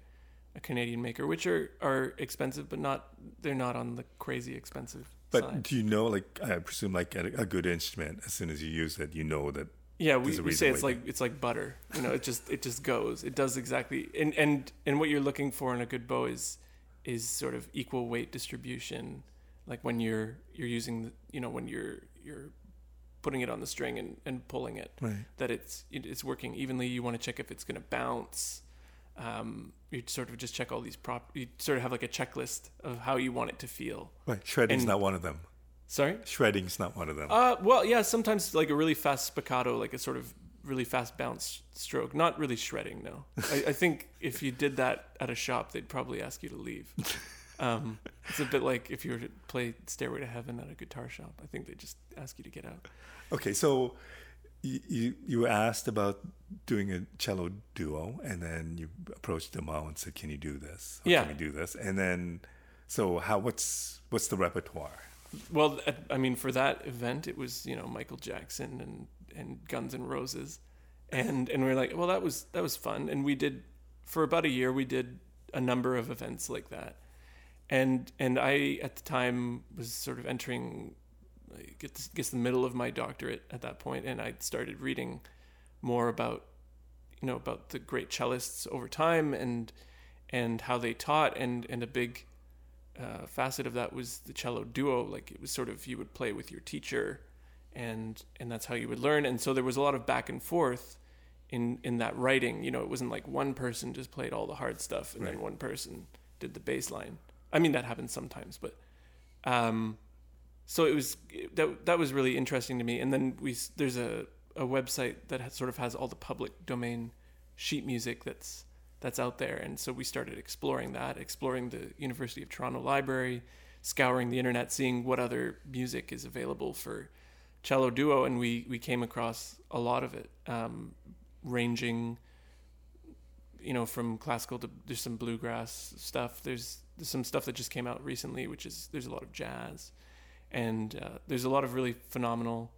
a Canadian maker, which are are expensive, but not they're not on the crazy expensive But side. do you know, like, I presume, like, a, a good instrument, as soon as you use it, you know that. Yeah, we, we say it's like it's like butter. You know, it just it just goes. It does exactly. And and and what you're looking for in a good bow is is sort of equal weight distribution. Like when you're you're using the, you know when you're you're putting it on the string and, and pulling it Right. that it's it, it's working evenly. You want to check if it's going to bounce. Um, you sort of just check all these prop. You sort of have like a checklist of how you want it to feel. Right. Shredding's And- not one of them. Sorry. Shredding's not one of them. Uh, well, yeah, sometimes like a really fast spiccato, like a sort of really fast bounce stroke. Not really shredding, no. I, I think if you did that at a shop, they'd probably ask you to leave. Um, it's a bit like if you were to play Stairway to Heaven at a guitar shop. I think they just ask you to get out. Okay, so you, you you were asked about doing a cello duo, and then you approached Amahl and said, "Can you do this? Or Yeah. Can we do this?" And then, so how? What's what's the repertoire? Well, I mean, for that event, it was you know Michael Jackson and and Guns N' Roses, and and we are like, well, that was that was fun, and we did for about a year. We did a number of events like that, and and I at the time was sort of entering, guess, guess the middle of my doctorate at that point, and I started reading more about you know about the great cellists over time and and how they taught. And and a big uh, facet of that was the cello duo. Like it was sort of you would play with your teacher, and and that's how you would learn. And so there was a lot of back and forth in in that writing. You know, it wasn't like one person just played all the hard stuff and then one person did the bass line. I mean, that happens sometimes, but um, so it was that that was really interesting to me. And then we there's a a website that has, sort of has all the public domain sheet music that's that's out there, and so we started exploring that, exploring the University of Toronto library, scouring the internet, seeing what other music is available for cello duo, and we we came across a lot of it, um, ranging. You know, from classical to there's some bluegrass stuff. There's, there's some stuff that just came out recently, which is there's a lot of jazz, and uh, there's a lot of really phenomenal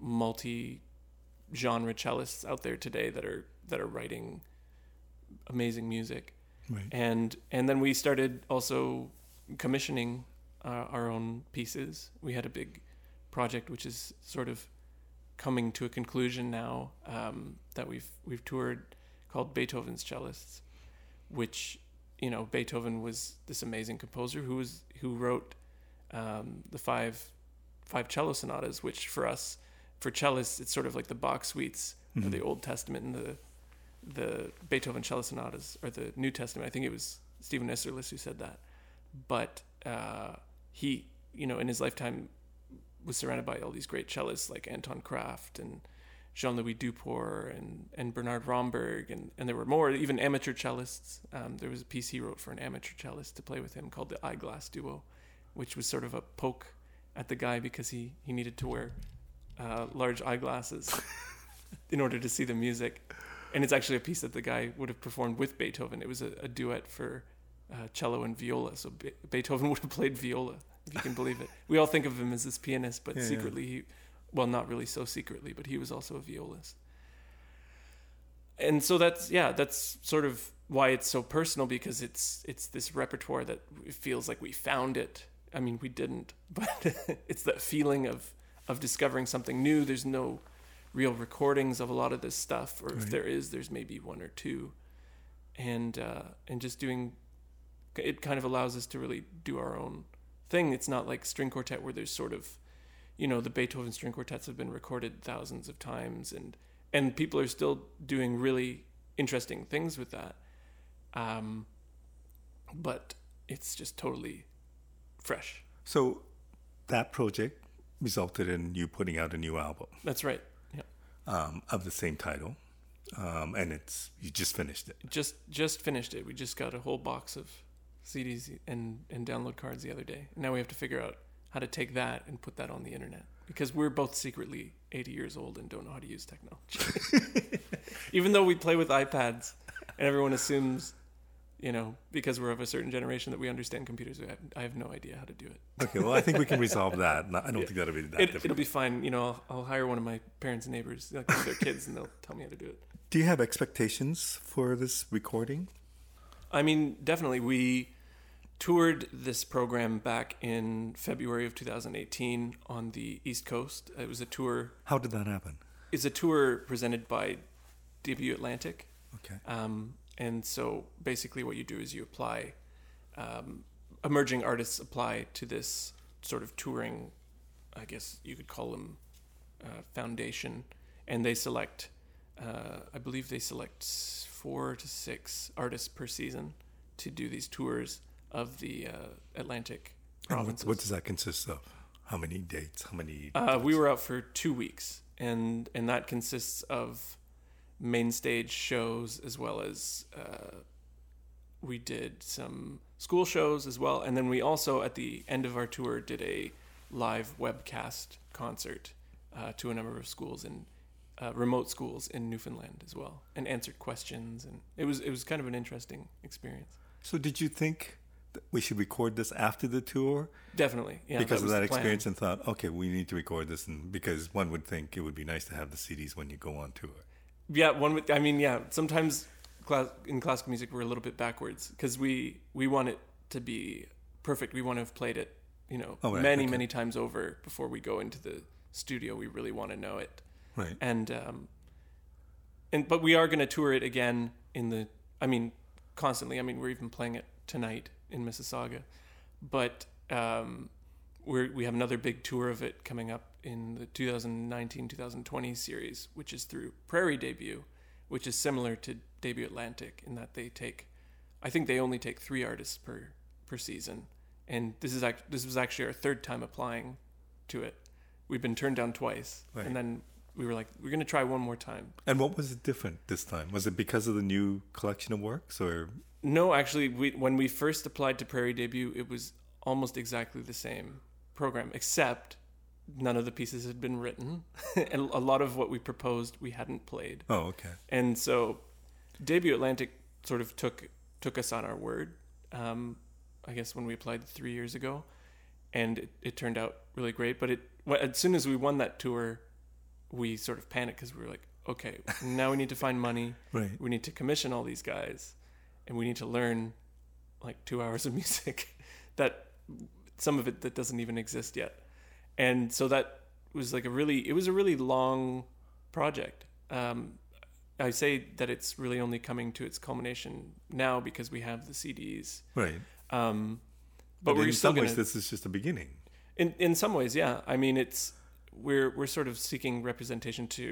multi-genre cellists out there today that are that are writing amazing music Right. and and then we started also commissioning uh, our own pieces we had a big project which is sort of coming to a conclusion now um, that we've we've toured called Beethoven's cellists which you know Beethoven was this amazing composer who was who wrote um, the five five cello sonatas which for us for cellists it's sort of like the Bach suites Mm-hmm. or the Old Testament and the the Beethoven cello sonatas or the New Testament. I think it was Steven Isserlis who said that. But uh, he, you know, in his lifetime was surrounded by all these great cellists like Anton Kraft and Jean-Louis Duport and, and Bernard Romberg and, and there were more, even amateur cellists. Um, there was a piece he wrote for an amateur cellist to play with him called the Eyeglass Duo, which was sort of a poke at the guy because he, he needed to wear uh, large eyeglasses in order to see the music. And it's actually a piece that the guy would have performed with Beethoven. It was a, a duet for uh, cello and viola. So Be- Beethoven would have played viola, if you can believe it. We all think of him as this pianist, but Yeah, yeah. secretly, he, well, not really so secretly, but he was also a violist. And so that's yeah, that's sort of why it's so personal because it's it's this repertoire that it feels like we found it. I mean, we didn't, but it's that feeling of of discovering something new. There's no real recordings of a lot of this stuff, or if there is, there's maybe one or two, and uh, and just doing it kind of allows us to really do our own thing. It's not like string quartet where there's sort of, you know, the Beethoven string quartets have been recorded thousands of times, and and people are still doing really interesting things with that. Um, but it's just totally fresh. So that project resulted in you putting out a new album That's right. Um, of the same title, um, and it's you just finished it. Just just finished it. We just got a whole box of CDs and and download cards the other day. Now we have to figure out how to take that and put that on the internet because we're both secretly 80 years old and don't know how to use technology. Even though we play with iPads and everyone assumes, you know, because we're of a certain generation that we understand computers, I have, I have no idea how to do it. Okay, well, I think we can resolve that. I don't think that'll be that it difficult. it'll be fine. You know, I'll, I'll hire one of my parents' neighbors, like their kids, and they'll tell me how to do it. Do you have expectations for this recording? I mean, definitely. We toured this program back in February of 2018 on the East Coast. It was a tour. How did that happen? It's a tour presented by Debut Atlantic. Okay. Um, and so basically, what you do is you apply, um, emerging artists apply to this sort of touring, I guess you could call them, uh, foundation, and they select, uh, I believe they select four to six artists per season to do these tours of the uh, Atlantic And what, what does that consist of? How many dates? How many? Uh, we were out for two weeks, and and that consists of main stage shows as well as uh, we did some school shows as well, and then we also at the end of our tour did a live webcast concert uh, to a number of schools in uh, remote schools in Newfoundland as well, and answered questions, and it was it was kind of an interesting experience. So, did you think that we should record this after the tour Definitely, yeah. because of that the plan. experience, and thought, okay, we need to record this, and because one would think it would be nice to have the CDs when you go on tour. Yeah one would i mean yeah sometimes class, in classical music we're a little bit backwards because we we want it to be perfect. We want to have played it you know Oh, right, many okay. many times over before we go into the studio. We really want to know it. Right. and um and but we are going to tour it again in the i mean constantly. I mean we're even playing it tonight in mississauga. But um we're we have another big tour of it coming up in the 2019-2020 series which is through prairie debut which is similar to debut atlantic in that they take i think they only take three artists per per season. And this is act- this was actually our third time applying to it. We've been turned down twice. Right. and then we were like we're going to try one more time. And what was it different this time? Was it because of the new collection of works, or? No actually we when we first applied to prairie debut it was almost exactly the same program except none of the pieces had been written. And a lot of what we proposed we hadn't played. Oh, okay, and so debut atlantic sort of took took us on our word um, i guess when we applied three years ago. And it, it turned out really great. But it as soon as we won that tour we sort of panicked because we were like okay now we need to find money. Right. we need to commission all these guys. And we need to learn like two hours of music that some of it that doesn't even exist yet and so that was like a really it was a really long project. Um, i say that it's really only coming to its culmination now because we have the cds Right. um, but, But, we're in still some gonna, ways, this is just the beginning. in in some ways yeah. I mean it's we're we're sort of seeking representation to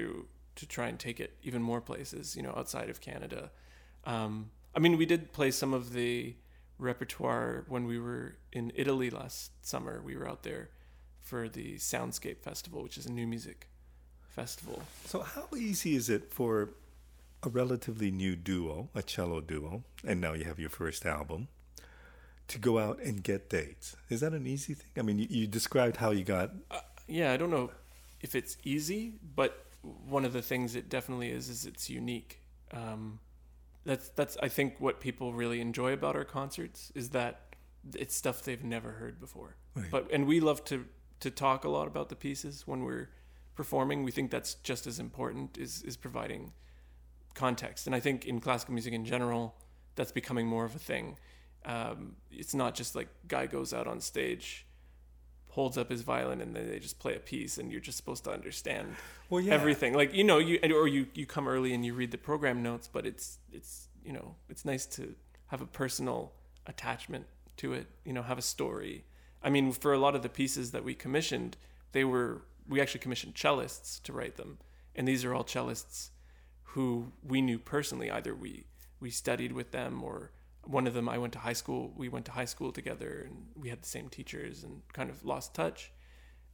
to try and take it even more places you know outside of canada. Um i mean we did play some of the repertoire when we were in italy last summer. We were out there for the soundscape festival which is a new music festival So, how easy is it for a relatively new duo, a cello duo, and now you have your first album, to go out and get dates? Is that an easy thing? I mean, you, you described how you got. yeah i don't know if it's easy but one of the things it definitely is is it's unique um, that's that's i think what people really enjoy about our concerts is that it's stuff they've never heard before Right. but and we love to to talk a lot about the pieces when we're performing. We think that's just as important is is providing context. And i think in classical music in general that's becoming more of a thing. Um, it's not just like guy goes out on stage holds up his violin and then they just play a piece and you're just supposed to understand Well, yeah. everything. Like you know you or you you come early and you read the program notes but it's it's you know it's nice to have a personal attachment to it you know have a story i mean for a lot of the pieces that we commissioned they were we actually commissioned cellists to write them. And these are all cellists who we knew personally. Either we we studied with them or one of them I went to high school we went to high school together and we had the same teachers and kind of lost touch.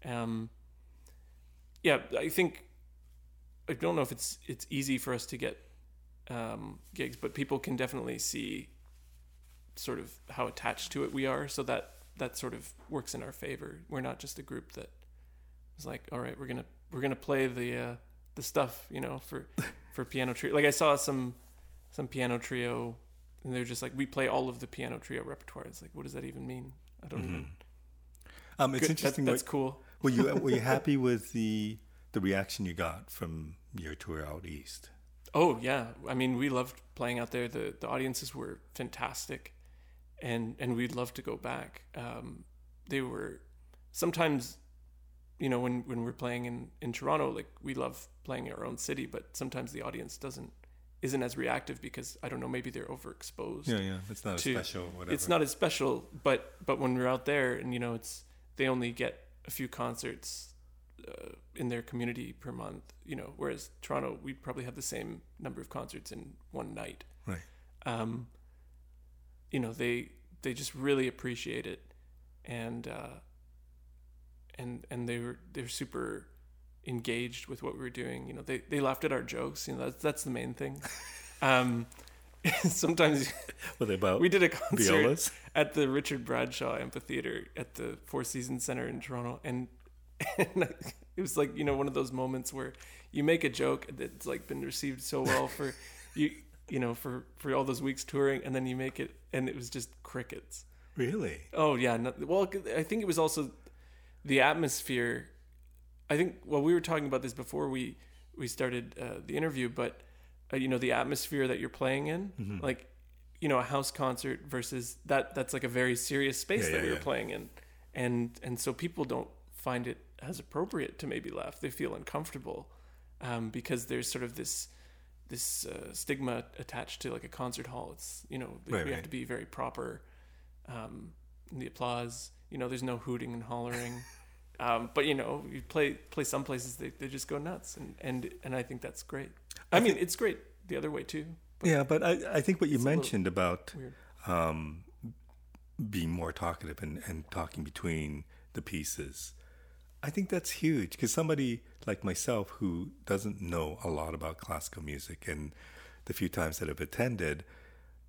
Um yeah I think I don't know if it's it's easy for us to get um gigs but people can definitely see sort of how attached to it we are. So that that sort of works in our favor. We're not just a group that is like all right we're going to we're to play the uh the stuff you know for for piano trio. Like I saw some some piano trio and they're just like we play all of the piano trio repertoire. It's like what does that even mean? I don't even Um, it's Good, that- interesting. that's what- cool. were you were you happy with the the reaction you got from your tour out east? oh yeah. I mean we loved playing out there. The the audiences were fantastic and and we'd love to go back um they were sometimes you know when when we're playing in in toronto like we love playing in our own city but sometimes the audience doesn't isn't as reactive because i don't know maybe they're overexposed Yeah, yeah. It's not to- special whatever. it's not as special but but when we're out there and you know it's they only get a few concerts uh, in their community per month you know whereas toronto we probably have the same number of concerts in one night right. um you know they they just really appreciate it. And uh and and they were they're super engaged with what we were doing. You know they they laughed at our jokes. You know that's that's the main thing. Um sometimes they about we did a concert violas? at the Richard Bradshaw Amphitheater at the Four Seasons Center in Toronto, and, and it was like you know one of those moments where you make a joke that's like been received so well for you you know for for all those weeks touring, and then you make it, and it was just crickets. Really? Oh yeah, no, well I think it was also the atmosphere. I think well we were talking about this before we we started uh, the interview, but uh, you know the atmosphere that you're playing in, Mm-hmm. like you know a house concert versus that that's like a very serious space Yeah, that yeah, we were yeah. playing in, and and so people don't find it as appropriate to maybe laugh. They feel uncomfortable um, because there's sort of this this uh, stigma attached to like a concert hall. It's you know we Right, have to be very proper um, the applause. You know, there's no hooting and hollering. um, but you know, you play play some places they, they just go nuts, and and and I think that's great. I, mean, it's great the other way too. But Yeah, but I, I think what you It's a little mentioned about um, being more talkative and, and talking between the pieces, I think that's huge because somebody like myself who doesn't know a lot about classical music and the few times that I've attended,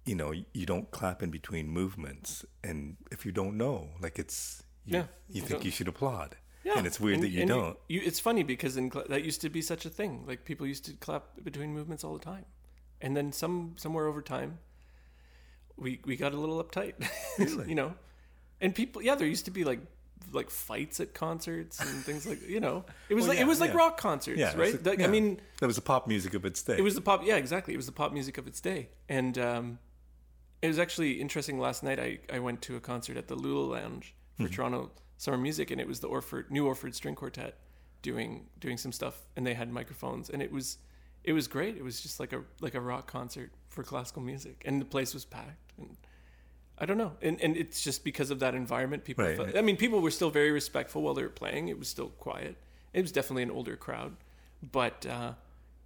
you know, you don't clap in between movements. And if you don't know, like it's, you, Yeah, you you think don't- you should applaud. Yeah, And it's weird that you don't. You, it's funny because in that used to be such a thing. Like people used to clap between movements all the time, and then some somewhere over time, we we got a little uptight. Really? you know, and people yeah, there used to be like like fights at concerts and things like you know it was Well, like yeah, it was like yeah. rock concerts Yeah, right Like, yeah. I mean That was the pop music of its day. it was the pop yeah exactly it was the pop music of its day and um, it was actually interesting last night I, I went to a concert at the Lula Lounge for Mm-hmm. Toronto Summer Music and it was the Orford New Orford String Quartet doing doing some stuff and they had microphones and it was it was great it was just like a like a rock concert for classical music and the place was packed and I don't know. And and it's just because of that environment. People Right. felt, I mean people were still very respectful while they were playing. It was still quiet. It was definitely an older crowd. But uh,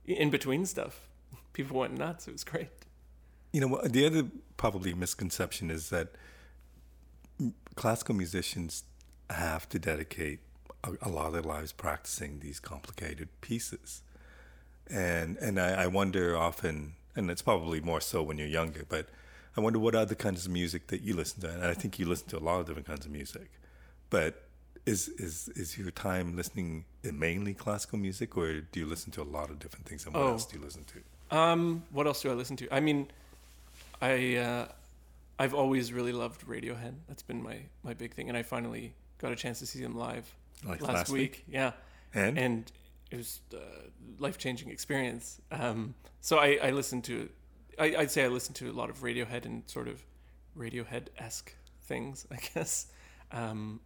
in between stuff people went nuts. It was great. You know, the other probably misconception is that classical musicians have to dedicate a, a lot of their lives practicing these complicated pieces, and and I, I wonder often, and it's probably more so when you're younger, but I wonder what other kinds of music that you listen to, and I think you listen to a lot of different kinds of music, but. Is, is is your time listening mainly classical music, or do you listen to a lot of different things? And what Oh. else do you listen to? Um, what else do I listen to? I mean, I uh, I've always really loved Radiohead. That's been my my big thing, and I finally got a chance to see them live Like last, last week. Yeah, And and it was a life changing experience. Um, so I I listened to, I, I'd say I listen to a lot of Radiohead and sort of Radiohead esque things, I guess. Um,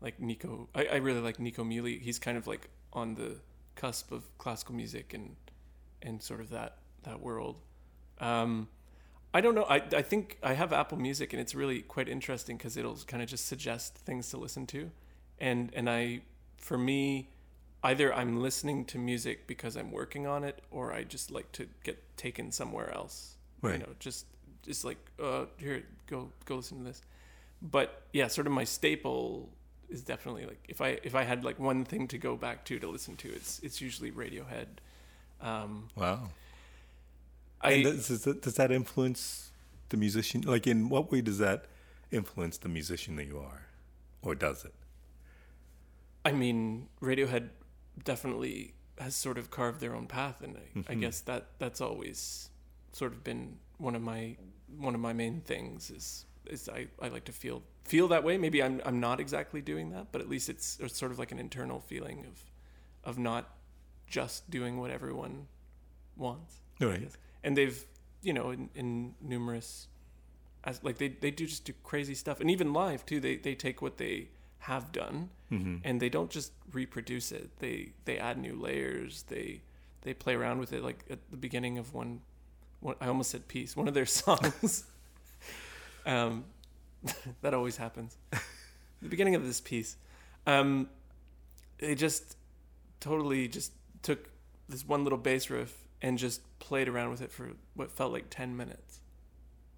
like Nico. I, I really like Nico Muhly. He's kind of like on the cusp of classical music and and sort of that that world. Um, I don't know. I I think I have Apple Music and it's really quite interesting because it'll kind of just suggest things to listen to, and and I for me either I'm listening to music because I'm working on it or I just like to get taken somewhere else. Right. You know, just just like uh here go go listen to this. But yeah, sort of my staple is definitely like if I if I had like one thing to go back to to listen to, it's it's usually Radiohead. Um, Wow. I and does, does that- does that influence the musician? Like, in what way does that influence the musician that you are, or does it? I mean, Radiohead definitely has sort of carved their own path, and I, I mm-hmm. guess that that's always sort of been one of my one of my main things is is I, I like to feel feel that way. Maybe I'm I'm not exactly doing that, but at least it's, it's sort of like an internal feeling of of not just doing what everyone wants. I Right. guess. And they've you know in, in numerous as like they, they do just do crazy stuff and even live too they they take what they have done Mm-hmm. and they don't just reproduce it. They they add new layers. They they play around with it like at the beginning of one, one i almost said piece one of their songs. Um that always happens. The beginning of this piece um they just totally just took this one little bass riff and just played around with it for what felt like 10 minutes.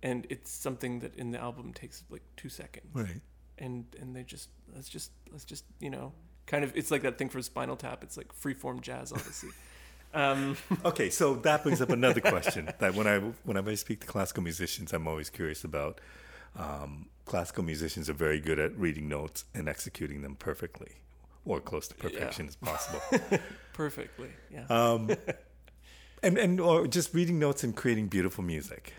And it's something that in the album takes like two seconds. Right. And and they just let's just let's just you know kind of it's like that thing for spinal tap it's like freeform jazz obviously um Okay, so that brings up another question that when I whenever I speak to classical musicians, I'm always curious about. Um, classical musicians are very good at reading notes and executing them perfectly, or close to perfection as possible. perfectly yeah um, and and or just reading notes and creating beautiful music,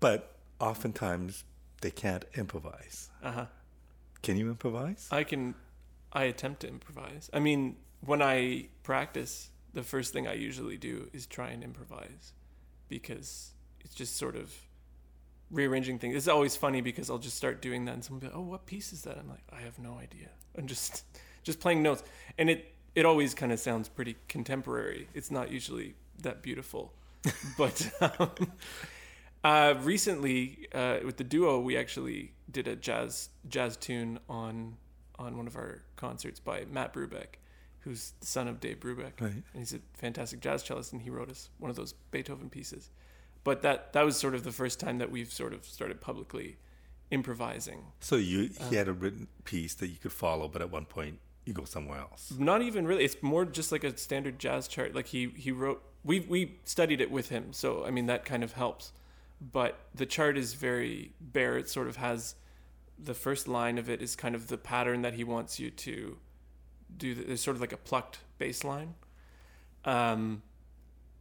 but oftentimes they can't improvise. uh-huh Can you improvise? i can i attempt to improvise. I mean when i practice the first thing i usually do is try and improvise because it's just sort of rearranging things. It's always funny because i'll just start doing that and someone will be like oh what piece is that? I'm like i have no idea. I'm just just playing notes. And it it always kind of sounds pretty contemporary. It's not usually that beautiful. But um, uh, recently uh, with the duo we actually did a jazz jazz tune on on one of our concerts by Matt Brubeck who's the son of Dave Brubeck. Right. and he's a fantastic jazz cellist and he wrote us one of those Beethoven pieces. But that that was sort of the first time that we've sort of started publicly improvising. So you he uh, had a written piece that you could follow, but at one point you go somewhere else. not even really. It's more just like a standard jazz chart. Like he he wrote we we studied it with him. So i mean that kind of helps but the chart is very bare. It sort of has the first line of it is kind of the pattern that he wants you to do there's sort of like a plucked bass line um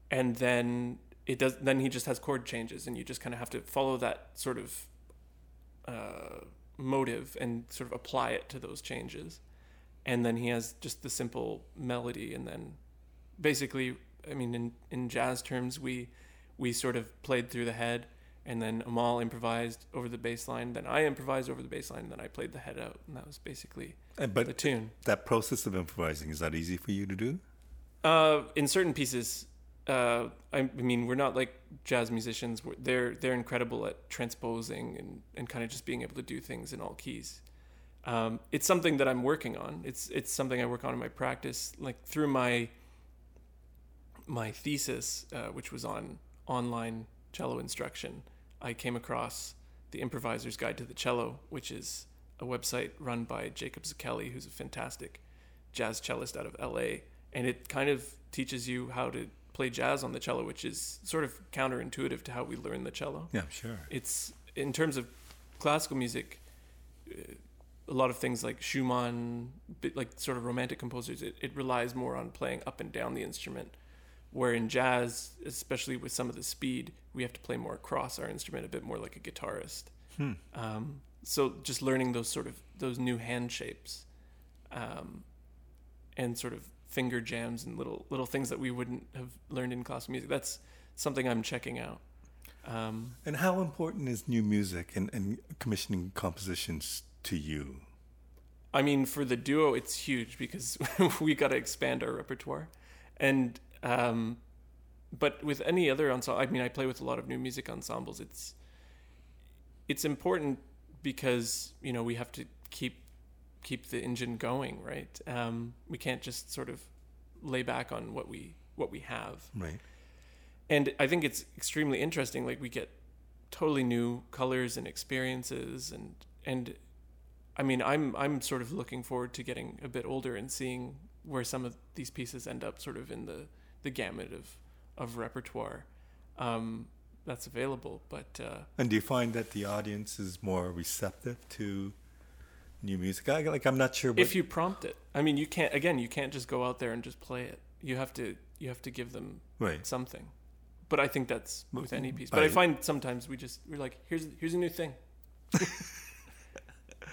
and then it does then he just has chord changes and you just kind of have to follow that sort of uh motive and sort of apply it to those changes. And then he has just the simple melody and then basically i mean in, in jazz terms we we sort of played through the head and then Amahl improvised over the bass line then i improvised over the bass line and then i played the head out and that was basically And, the tune that process of improvising is that easy for you to do? uh, in certain pieces uh, I, I mean we're not like jazz musicians We're, they're they're incredible at transposing and, and kind of just being able to do things in all keys um, it's something that I'm working on. It's it's something I work on in my practice, like through my my thesis, uh, which was on online cello instruction. I came across the Improviser's Guide to the Cello, which is a website run by Jacob Szekely, who's a fantastic jazz cellist out of LA, and it kind of teaches you how to play jazz on the cello, which is sort of counterintuitive to how we learn the cello Yeah, sure. it's in terms of classical music a lot of things like schumann like sort of romantic composers it, it relies more on playing up and down the instrument where in jazz especially with some of the speed we have to play more across our instrument a bit more like a guitarist Hmm. um, so just learning those sort of those new hand shapes um, and sort of finger jams and little little things that we wouldn't have learned in classical music that's something i'm checking out um, And how important is new music and, and commissioning compositions to you? I mean, for the duo, it's huge because we got to expand our repertoire, and um, but with any other ensemble, I mean, I play with a lot of new music ensembles. It's it's important because you know we have to keep keep the engine going, right? Um, we can't just sort of lay back on what we what we have, Right. and I think it's extremely interesting. Like we get totally new colors and experiences, and and I mean, I'm I'm sort of looking forward to getting a bit older and seeing where some of these pieces end up, sort of in the the gamut of of repertoire um, that's available. But uh, And do you find that the audience is more receptive to new music? I, like, I'm not sure. What, if you prompt it, I mean, you can't. Again, you can't just go out there and just play it. You have to you have to give them right. something. But I think that's with any piece. But I I- find sometimes we just we're like, here's here's a new thing.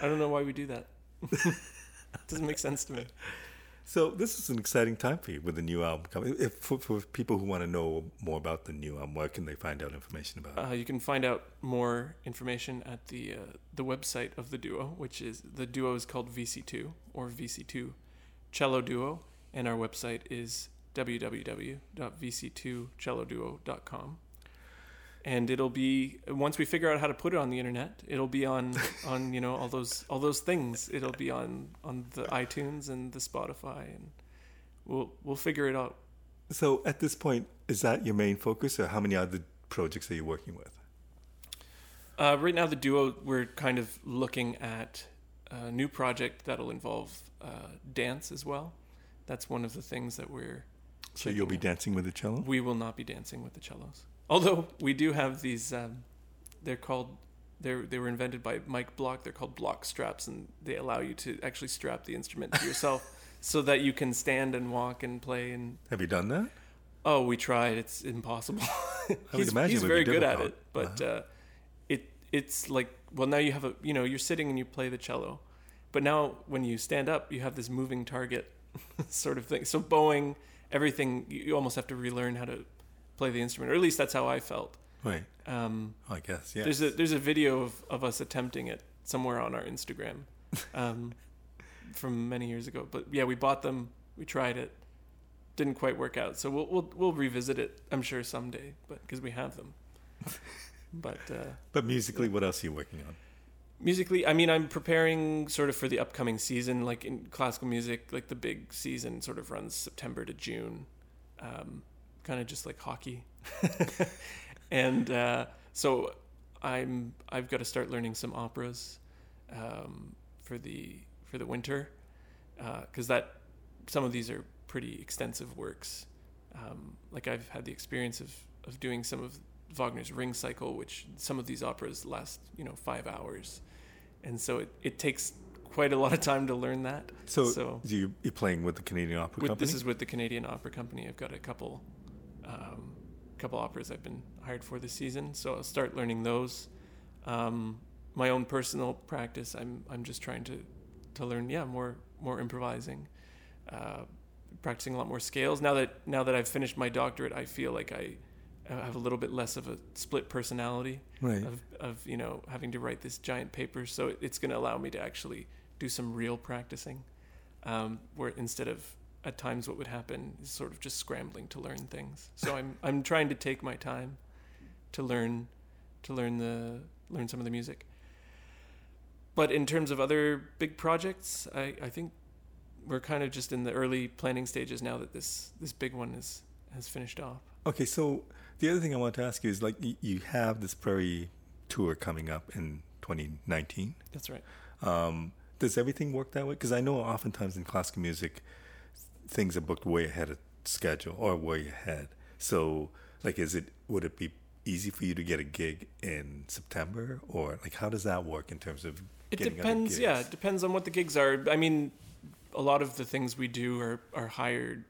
I don't know why we do that. Doesn't make sense to me. So this is an exciting time for you with the new album coming. If for, for people who want to know more about the new album, where can they find out information about it? Uh, you can find out more information at the uh, the website of the duo, which is the duo is called VC2 or VC2 Cello Duo, and our website is www.vc2celloduo.com. And it'll be once we figure out how to put it on the internet, it'll be on on you know all those all those things. It'll be on on the iTunes and the Spotify, and we'll we'll figure it out. So at this point, is that your main focus, or how many other projects are you working with? Uh, right now, the duo we're kind of looking at a new project that'll involve uh, dance as well. That's one of the things that we're. So you'll be out. dancing with the cello. We will not be dancing with the cellos, although we do have these. Um, they're called. They they were invented by Mike Block. They're called block straps, and they allow you to actually strap the instrument to yourself, so that you can stand and walk and play. And Have you done that? oh, we tried. It's impossible. I would imagine he's very good at it, but uh, it it's like well now you have a you know you're sitting and you play the cello, but now when you stand up you have this moving target sort of thing. So bowing everything you almost have to relearn how to play the instrument, or at least that's how I felt. Right. Um, I guess. Yeah. There's a there's a video of, of us attempting it somewhere on our Instagram um, from many years ago. But yeah, we bought them, we tried it, didn't quite work out. So we'll we'll we'll revisit it, I'm sure someday, but because we have them. but uh, But musically, what else are you working on? musically, I mean, I'm preparing sort of for the upcoming season. Like in classical music, like the big season sort of runs September to June, um, kind of just like hockey. and uh, so I'm I've got to start learning some operas um, for the for the winter because that some of these are pretty extensive works. Um, like I've had the experience of of doing some of Wagner's Ring Cycle, which some of these operas last you know five hours, and so it, it takes quite a lot of time to learn that. So, So- you, you're playing with the Canadian Opera With, Company. this is with the Canadian Opera Company. I've got a couple, um, couple operas I've been hired for this season, so I'll start learning those. Um, my own personal practice, I'm I'm just trying to to learn, yeah, more more improvising, uh, practicing a lot more scales. Now that now that I've finished my doctorate, I feel like I, have a little bit less of a split personality right. of, of you know having to write this giant paper so it's going to allow me to actually do some real practicing um, where instead of at times what would happen is sort of just scrambling to learn things so i'm i'm trying to take my time to learn to learn the learn some of the music but in terms of other big projects i i think we're kind of just in the early planning stages now that this this big one is has finished off Okay, so the other thing I want to ask you is like you have this prairie tour coming up in 2019. that's right Um, does everything work that way? Because I know oftentimes in classical music, things are booked way ahead of schedule or way ahead. So, like, is it would it be easy for you to get a gig in September, or like how does that work in terms of It depends. Yeah, it depends on what the gigs are. I mean, a lot of the things we do are are hired,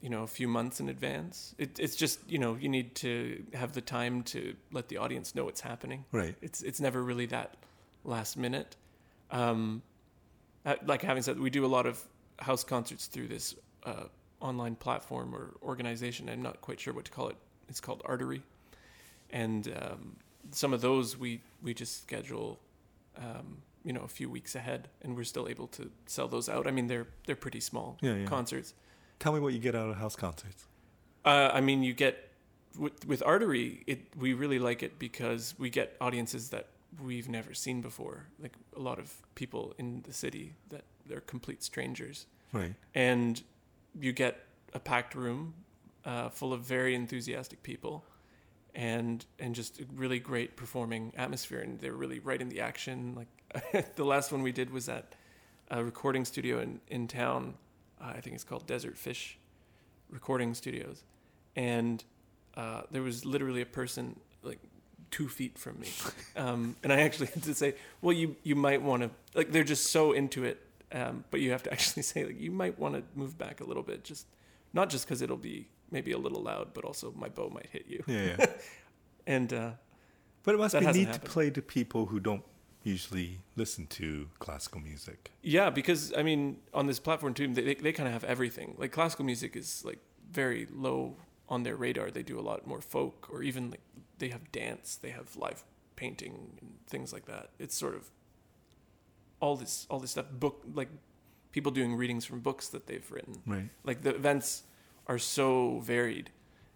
you know, a few months in advance. It, it's just you know you need to have the time to let the audience know what's happening. Right. It's it's never really that last minute. Um, uh, like having said, we do a lot of house concerts through this uh, online platform or organization. I'm not quite sure what to call it. It's called Artery, and um, some of those we we just schedule um, you know a few weeks ahead, and we're still able to sell those out. I mean, they're they're pretty small Yeah, yeah. concerts. Tell me what you get out of house concerts. Uh, I mean, you get with with Artery, it we really like it because we get audiences that we've never seen before, like a lot of people in the city that they're complete strangers, Right. and you get a packed room uh, full of very enthusiastic people. And and just a really great performing atmosphere, and they're really right in the action. Like the last one we did was at a recording studio in in town. Uh, I think it's called Desert Fish Recording Studios, and uh, there was literally a person like two feet from me, um, and I actually had to say, "Well, you you might want to like." They're just so into it, um, but you have to actually say like you might want to move back a little bit, just not just because it'll be maybe a little loud, but also my bow might hit you. Yeah, yeah. And uh, but it must be neat to play to people who don't usually listen to classical music. Yeah, because I mean, on this platform too, they they, they kind of have everything. Like classical music is like very low on their radar. They do a lot more folk, or even like they have dance, they have live painting and things like that. It's sort of all this all this stuff. Book like people doing readings from books that they've written. Right. Like the events are so varied.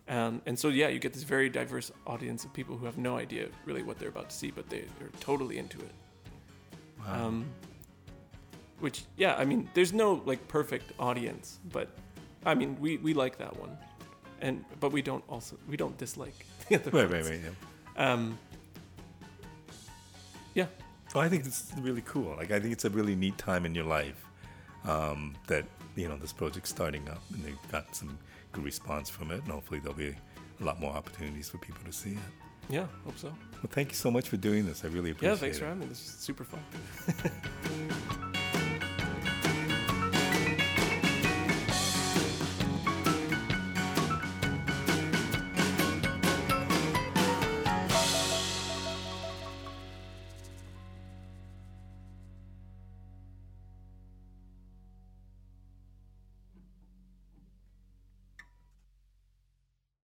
Um, and so yeah, you get this very diverse audience of people who have no idea really what they're about to see, but they, they're totally into it. Wow. Um, which yeah, I mean, there's no like perfect audience, but I mean, we, we like that one, and but we don't also we don't dislike the other right, ones. right, right. Yeah. Um, Well, I think it's really cool. Like, I think it's a really neat time in your life um, that you know this project's starting up, and they've got some good response from it, and hopefully there'll be a lot more opportunities for people to see it. yeah, hope so. Well, thank you so much for doing this. I really appreciate it. Yeah, it. thanks for having me. This is super fun.